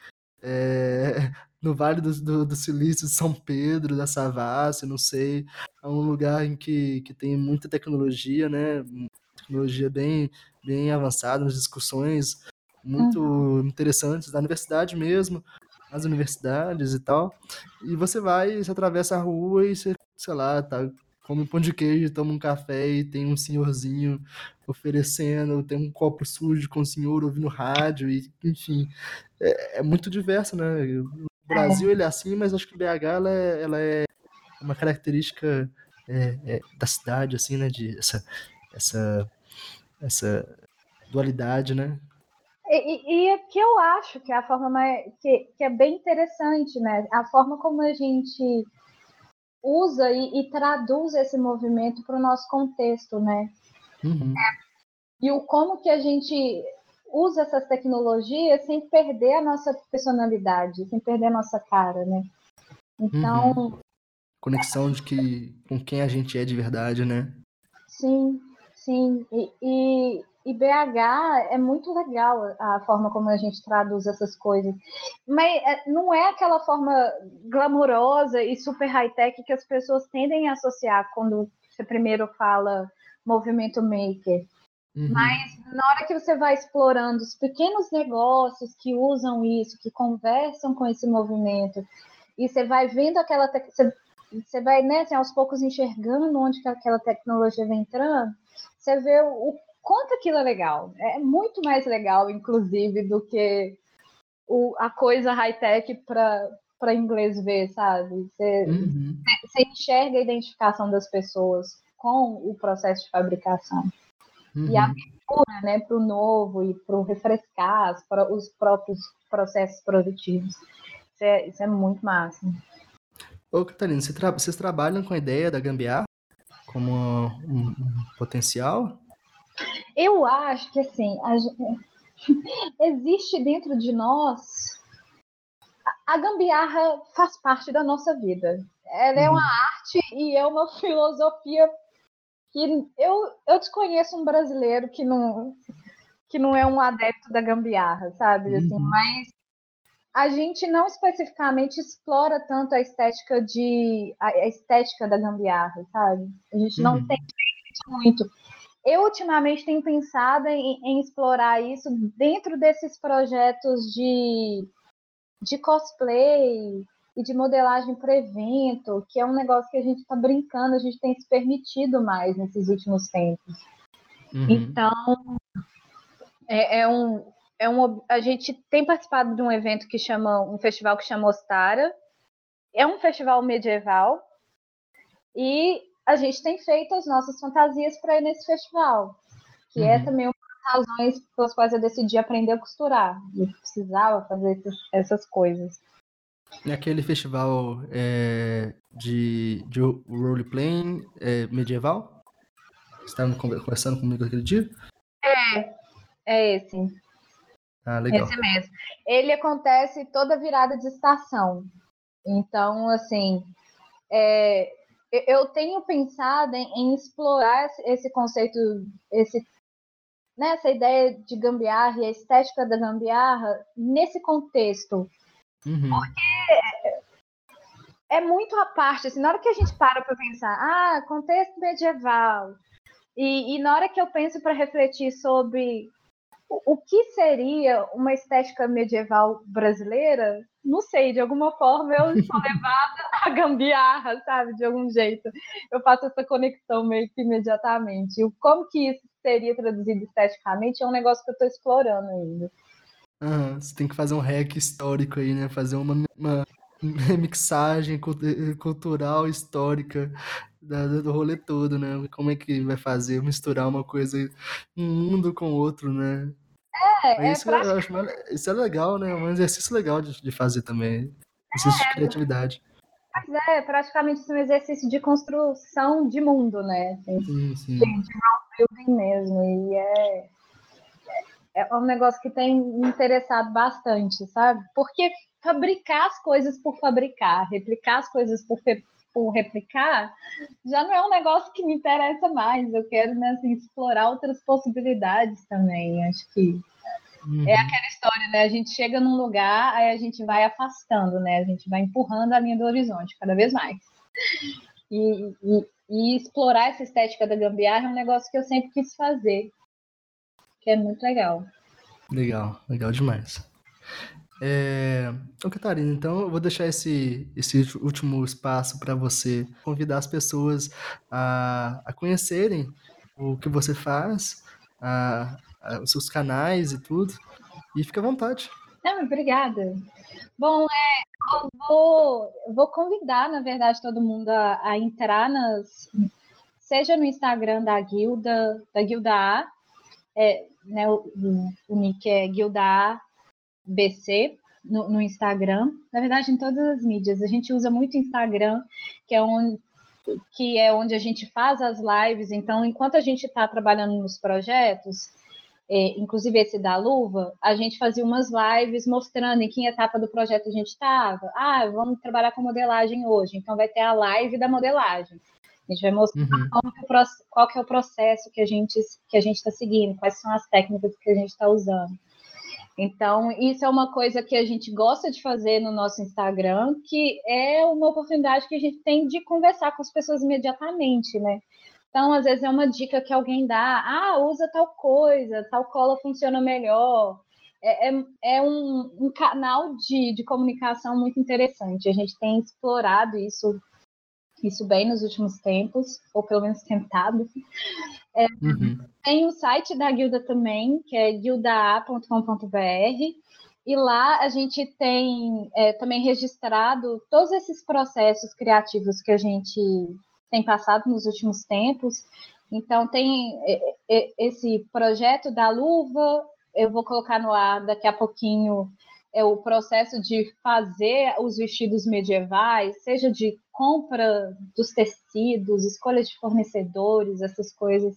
é, no Vale do, do, do, Silício de São Pedro, da Savassi, não sei, é um lugar em que, que tem muita tecnologia, né? Tecnologia bem, bem avançada, nas discussões muito uhum. interessantes da universidade mesmo, as universidades e tal. E você vai, você atravessa a rua e você, sei lá, tá come pão de queijo, toma um café e tem um senhorzinho oferecendo, tem um copo sujo com o senhor ouvindo rádio, e, enfim, é, é muito diverso, né? O Brasil ele é assim, mas acho que BH ela é, ela é uma característica é, é, da cidade, assim, né? De essa, essa, essa dualidade, né? E, e, que eu acho que é a forma mais, que, que é bem interessante, né? A forma como a gente usa e, e traduz esse movimento para o nosso contexto, né? Uhum. E o como que a gente usa essas tecnologias sem perder a nossa personalidade, sem perder a nossa cara, né? Então. Uhum. Conexão de que com quem a gente é de verdade, né? Sim, sim. E, e, e BH é muito legal a forma como a gente traduz essas coisas. Mas é, não é aquela forma glamourosa e super high-tech que as pessoas tendem a associar quando você primeiro fala movimento maker. Uhum. Mas na hora que você vai explorando os pequenos negócios que usam isso, que conversam com esse movimento, e você vai vendo aquela. Você, você vai, né, assim, aos poucos enxergando onde que aquela tecnologia vem entrando, você vê o, quanto aquilo é legal. É muito mais legal, inclusive, do que o, a coisa high-tech para inglês ver, sabe? Você, uhum. você enxerga a identificação das pessoas com o processo de fabricação. Uhum. E a abertura né, para o novo e para o refrescar para os próprios processos produtivos. Isso é, isso é muito massa. Ô, Catarina, você tra vocês trabalham com a ideia da gambiarra como um, um potencial? Eu acho que assim, a, existe dentro de nós a gambiarra faz parte da nossa vida. Ela é uma uhum. arte e é uma filosofia que eu, eu desconheço um brasileiro que não que não é um adepto da gambiarra, sabe? Assim, uhum. mas a gente não especificamente explora tanto a estética de a estética da gambiarra, sabe? A gente não uhum. tem muito. Eu ultimamente tenho pensado em, em explorar isso dentro desses projetos de, de cosplay e de modelagem para evento, que é um negócio que a gente está brincando, a gente tem se permitido mais nesses últimos tempos. Uhum. Então, é, é, um, é um. A gente tem participado de um evento que chama. um festival que chama Ostara. É um festival medieval. E a gente tem feito as nossas fantasias para ir nesse festival, que é uhum. é também uma das razões pelas quais eu decidi aprender a costurar. Eu precisava fazer essas coisas. Naquele festival é, de, de roleplaying é, medieval? Você estava conversando comigo aquele dia? É, é esse. Ah, legal. Esse mesmo. Ele acontece toda virada de estação. Então, assim, é, eu tenho pensado em, em, explorar esse conceito, esse, né, essa ideia de gambiarra e a estética da gambiarra nesse contexto. Uhum. Porque é muito à parte, assim, na hora que a gente para para pensar, ah, contexto medieval, e, e na hora que eu penso para refletir sobre o, o que seria uma estética medieval brasileira, não sei, de alguma forma eu sou levada a gambiarra, sabe, de algum jeito. Eu faço essa conexão meio que imediatamente. E como que isso seria traduzido esteticamente é um negócio que eu estou explorando ainda. Uhum, você tem que fazer um hack histórico aí, né? Fazer uma, uma remixagem cultural, histórica do rolê todo, né? Como é que vai fazer misturar uma coisa, um mundo com outro, né? É, é isso, eu acho, isso é legal, né? É um exercício legal de, de fazer também. Exercício é, de criatividade. Mas é praticamente um exercício de construção de mundo, né? Sim, sim. De, de building mesmo. E é, é um negócio que tem me interessado bastante, sabe? Porque fabricar as coisas por fabricar, replicar as coisas por, por replicar, já não é um negócio que me interessa mais. Eu quero né, assim, explorar outras possibilidades também. Acho que uhum. é aquela história, né? A gente chega num lugar, aí a gente vai afastando, né? A gente vai empurrando a linha do horizonte cada vez mais. E, e, e explorar essa estética da gambiarra é um negócio que eu sempre quis fazer, que é muito legal. Legal, legal demais. É... Ô, Catarina, então eu vou deixar esse, esse último espaço para você convidar as pessoas a, a conhecerem o que você faz, a, a, os seus canais e tudo. E fica à vontade. Não, obrigada. Bom, é, eu vou, vou convidar, na verdade, todo mundo a, a entrar nas. Seja no Instagram da Guilda, da Guilda A, é, né, o, o nick é Guilda A BC no, no, Instagram. Na verdade, em todas as mídias. A gente usa muito Instagram, que é onde que é onde a gente faz as lives. Então, enquanto a gente está trabalhando nos projetos, é, inclusive esse da luva, a gente fazia umas lives mostrando em que etapa do projeto a gente estava. Ah, vamos trabalhar com modelagem hoje, então vai ter a live da modelagem. A gente vai mostrar uhum. qual que é o processo que a gente que a gente está seguindo, quais são as técnicas que a gente está usando. Então, isso é uma coisa que a gente gosta de fazer no nosso Instagram, que é uma oportunidade que a gente tem de conversar com as pessoas imediatamente, né? Então, às vezes é uma dica que alguém dá, ah, usa tal coisa, tal cola funciona melhor. É, é, é um, um, canal de, de comunicação muito interessante. A gente tem explorado isso, isso bem nos últimos tempos, ou pelo menos tentado. É, uhum. Tem o site da Guilda também, que é guildaa.com.br, e lá a gente tem é, também registrado todos esses processos criativos que a gente tem passado nos últimos tempos. Então, tem é, é, esse projeto da luva, eu vou colocar no ar daqui a pouquinho é o processo de fazer os vestidos medievais, seja de compra dos tecidos, escolha de fornecedores, essas coisas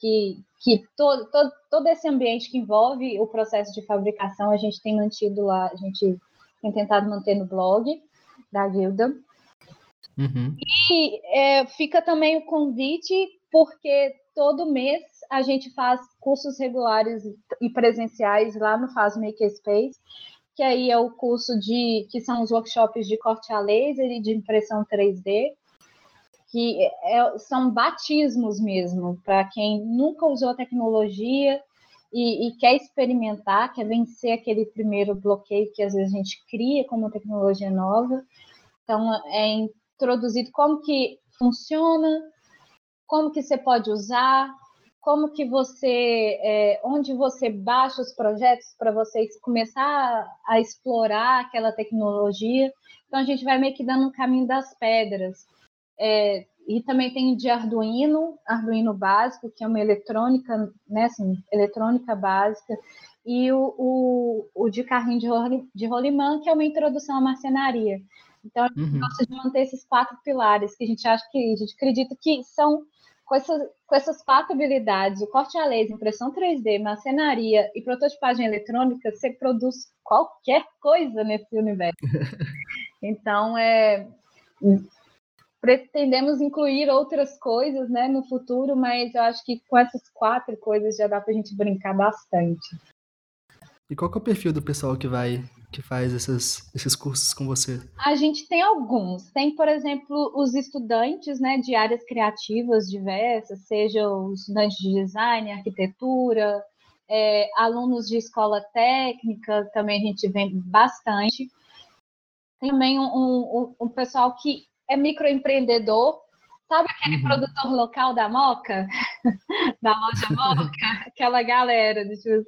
que, que todo, todo, todo esse ambiente que envolve o processo de fabricação a gente tem mantido lá, a gente tem tentado manter no blog da Guilda. Uhum. E é, fica também o convite, porque todo mês a gente faz cursos regulares e presenciais lá no Faz Makerspace, que aí é o curso de que são os workshops de corte a laser e de impressão 3D, que é, são batismos mesmo para quem nunca usou a tecnologia e, e, quer experimentar, quer vencer aquele primeiro bloqueio que às vezes a gente cria com uma tecnologia nova. Então é introduzido como que funciona, como que você pode usar, como que você, é, onde você baixa os projetos para vocês começar a explorar aquela tecnologia. Então a gente vai meio que dando um caminho das pedras. É, e também tem o de Arduino, Arduino básico, que é uma eletrônica, né, assim, eletrônica básica, e o, o, o de carrinho de, roli, de rolimã, que é uma introdução à marcenaria. Então, a gente uhum. gosta de manter esses quatro pilares que a gente acha que a gente acredita que são com essas, com essas quatro habilidades, o corte a laser, impressão 3D, marcenaria e prototipagem eletrônica, você produz qualquer coisa nesse universo. Então, é, pretendemos incluir outras coisas né, no futuro, mas eu acho que com essas quatro coisas já dá para a gente brincar bastante. E qual é o perfil do pessoal que vai que faz esses, esses cursos com você? A gente tem alguns. Tem, por exemplo, os estudantes né, de áreas criativas diversas, seja os estudantes de design, arquitetura, é, alunos de escola técnica, também a gente vê bastante. Tem também um, um, um pessoal que é microempreendedor, Sabe aquele uhum. produtor local da Moca? da loja Moca? Aquela galera. Tipo,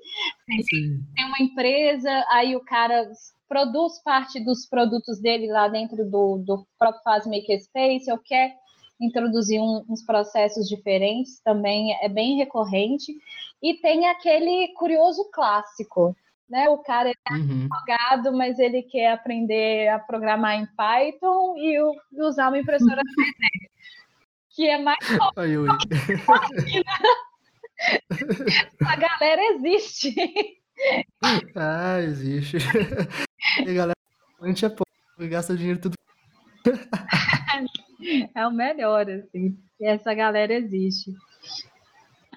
tem, tem uma empresa, aí o cara produz parte dos produtos dele lá dentro do, do próprio Faz Makerspace, ou quer introduzir um, uns processos diferentes, também é bem recorrente. E tem aquele curioso clássico, né? O cara é uhum. advogado, mas ele quer aprender a programar em Python e usar uma impressora 3D que é mais oi. A galera existe. Ah, existe. E galera, a gente é pobre, gasta dinheiro tudo. É o melhor, assim. Essa galera existe.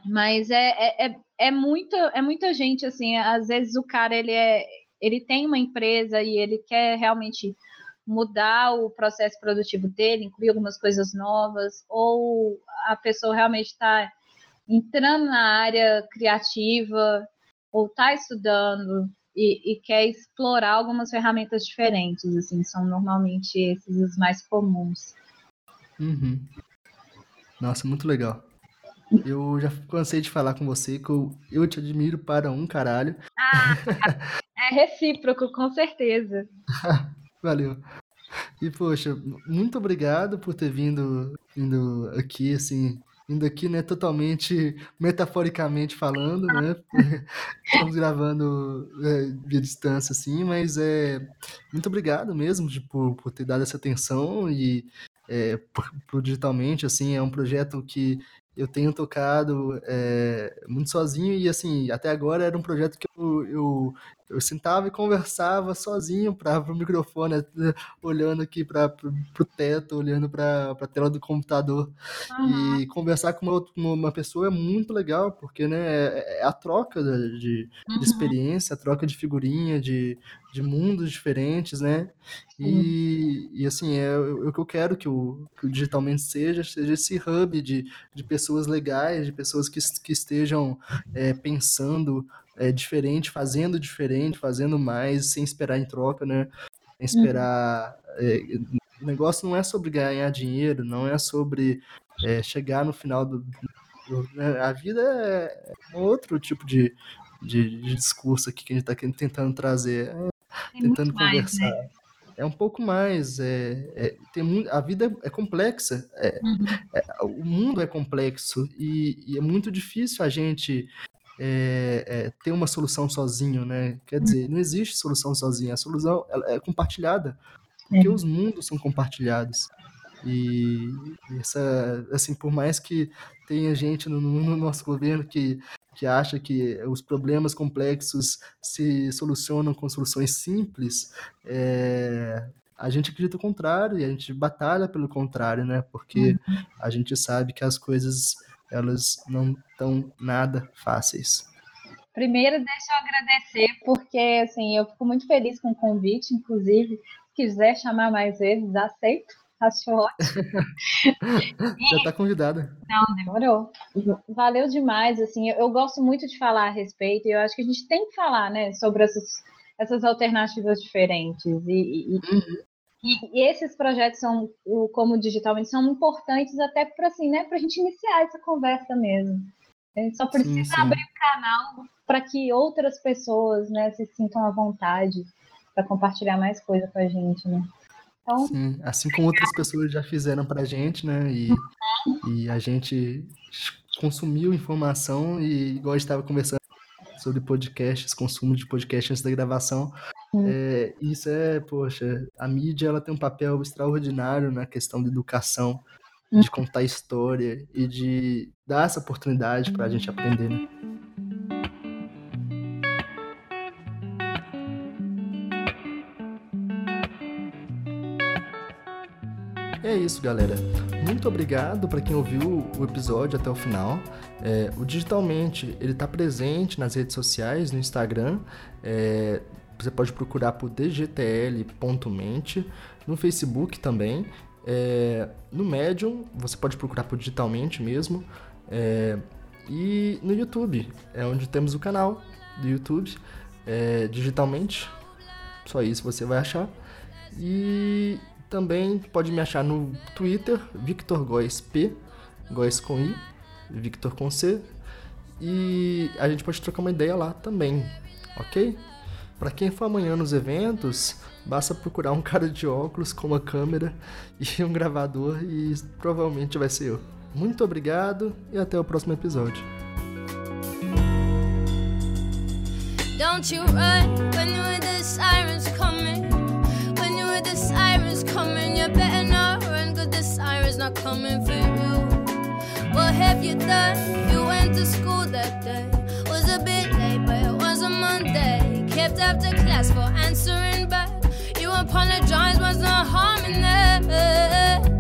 Mas é, é, é, é, muita, é muita gente, assim. Às vezes o cara, ele é. Ele tem uma empresa e ele quer realmente mudar o processo produtivo dele, incluir algumas coisas novas, ou a pessoa realmente está entrando na área criativa, ou está estudando e, e, quer explorar algumas ferramentas diferentes, assim, são normalmente esses os mais comuns. Uhum. Nossa, muito legal. Eu já cansei de falar com você que eu, eu te admiro para um caralho. Ah, é recíproco, com certeza. Valeu. E, poxa, muito obrigado por ter vindo, vindo aqui, assim, vindo aqui, né, totalmente metaforicamente falando, né? Estamos gravando é, via distância, assim, mas é muito obrigado mesmo de, por, por ter dado essa atenção e é, por, por digitalmente, assim, é um projeto que eu tenho tocado é, muito sozinho e assim até agora era um projeto que eu, eu eu sentava e conversava sozinho para o microfone, olhando aqui para o teto, olhando para a tela do computador. Uhum. E conversar com uma, uma pessoa é muito legal, porque né, é, é a troca de, de uhum. experiência, a troca de figurinha, de, de mundos diferentes, né? E, e assim, é, é o que eu quero que o, que o Digitalmente seja, seja esse hub de, de pessoas legais, de pessoas que, que estejam é, pensando é, diferente, fazendo diferente, fazendo mais, sem esperar em troca, né? Sem esperar. É, o negócio não é sobre ganhar dinheiro, não é sobre é, chegar no final do. do né? A vida é, é outro tipo de, de, de, discurso aqui que a gente está tentando trazer, é, tentando conversar. Mais, né? É um pouco mais. É, é, tem muito, a vida é complexa. É, uhum. é, o mundo é complexo e, e, é muito difícil a gente é, é, ter uma solução sozinho, né? Quer dizer, não existe solução sozinha, a solução é compartilhada, porque é. os mundos são compartilhados. E essa, assim, por mais que tenha gente no, no nosso governo que, que acha que os problemas complexos se solucionam com soluções simples, é, a gente acredita o contrário e a gente batalha pelo contrário, né? Porque uhum. a gente sabe que as coisas elas não estão nada fáceis. Primeiro, deixa eu agradecer, porque assim, eu fico muito feliz com o convite, inclusive, se quiser chamar mais vezes, aceito. Acho ótimo. Já está convidada. Não, demorou. Valeu demais, assim, eu, eu, gosto muito de falar a respeito, e eu acho que a gente tem que falar, né, sobre essas, essas alternativas diferentes. E, e, uhum. E, esses projetos são, como digitalmente, são importantes até para assim, né, a gente iniciar essa conversa mesmo. A gente só precisa sim, sim. abrir o canal para que outras pessoas né, se sintam à vontade para compartilhar mais coisa com a gente, né? Então, sim, assim como outras pessoas já fizeram para a gente, né? E, e a gente consumiu informação e igual a gente estava conversando sobre podcasts, consumo de podcast antes da gravação. Hum. É, isso é, poxa, a mídia ela tem um papel extraordinário na questão da educação, hum. de contar história e de dar essa oportunidade para a gente aprender. Né? é isso, galera. Muito obrigado para quem ouviu o episódio até o final. É, o Digitalmente ele está presente nas redes sociais, no Instagram. É, você pode procurar por dgtl.mente, no Facebook também. É, no Medium, você pode procurar por Digitalmente mesmo. É, e no YouTube, é onde temos o canal do YouTube, é, digitalmente. Só isso você vai achar. E também pode me achar no Twitter, Victor Góes P, Góes com I, Victor com C. E a gente pode trocar uma ideia lá também, ok? Para quem for amanhã nos eventos, basta procurar um cara de óculos com uma câmera e um gravador e provavelmente vai ser eu. Muito obrigado e até o próximo episódio. Don't you run when you hear the sirens coming. When you hear the sirens coming, you better not run, cause the sirens not coming for you. What have you done? You went to school that day. Kept after class for answering back. You apologize, was not harming that.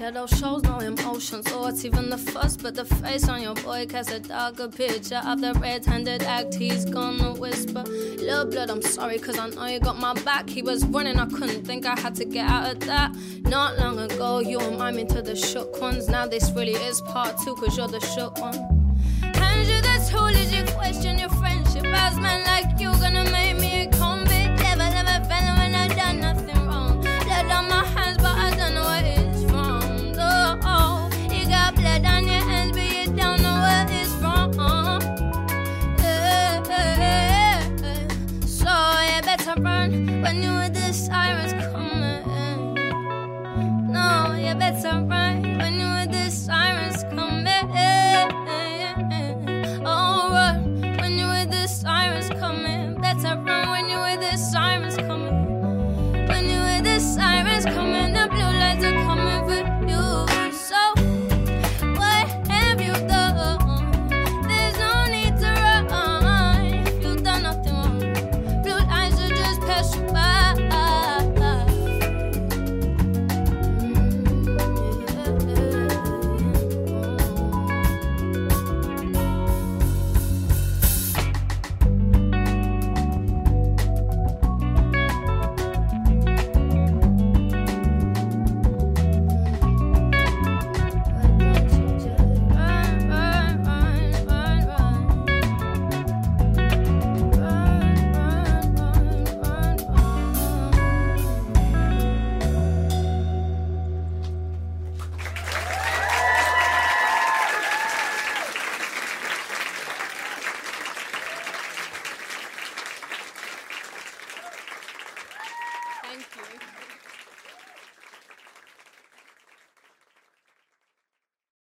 Shadow shows no emotions, or it's even the fuss. But the face on your boy casts a darker picture of the red handed act. He's gonna whisper, Little blood, I'm sorry, cause I know you got my back. He was running, I couldn't think I had to get out of that. Not long ago, you remind me to the shook ones. Now this really is part two, cause you're the shook one. Hand you the tool as you question your friendship. As men like you, gonna make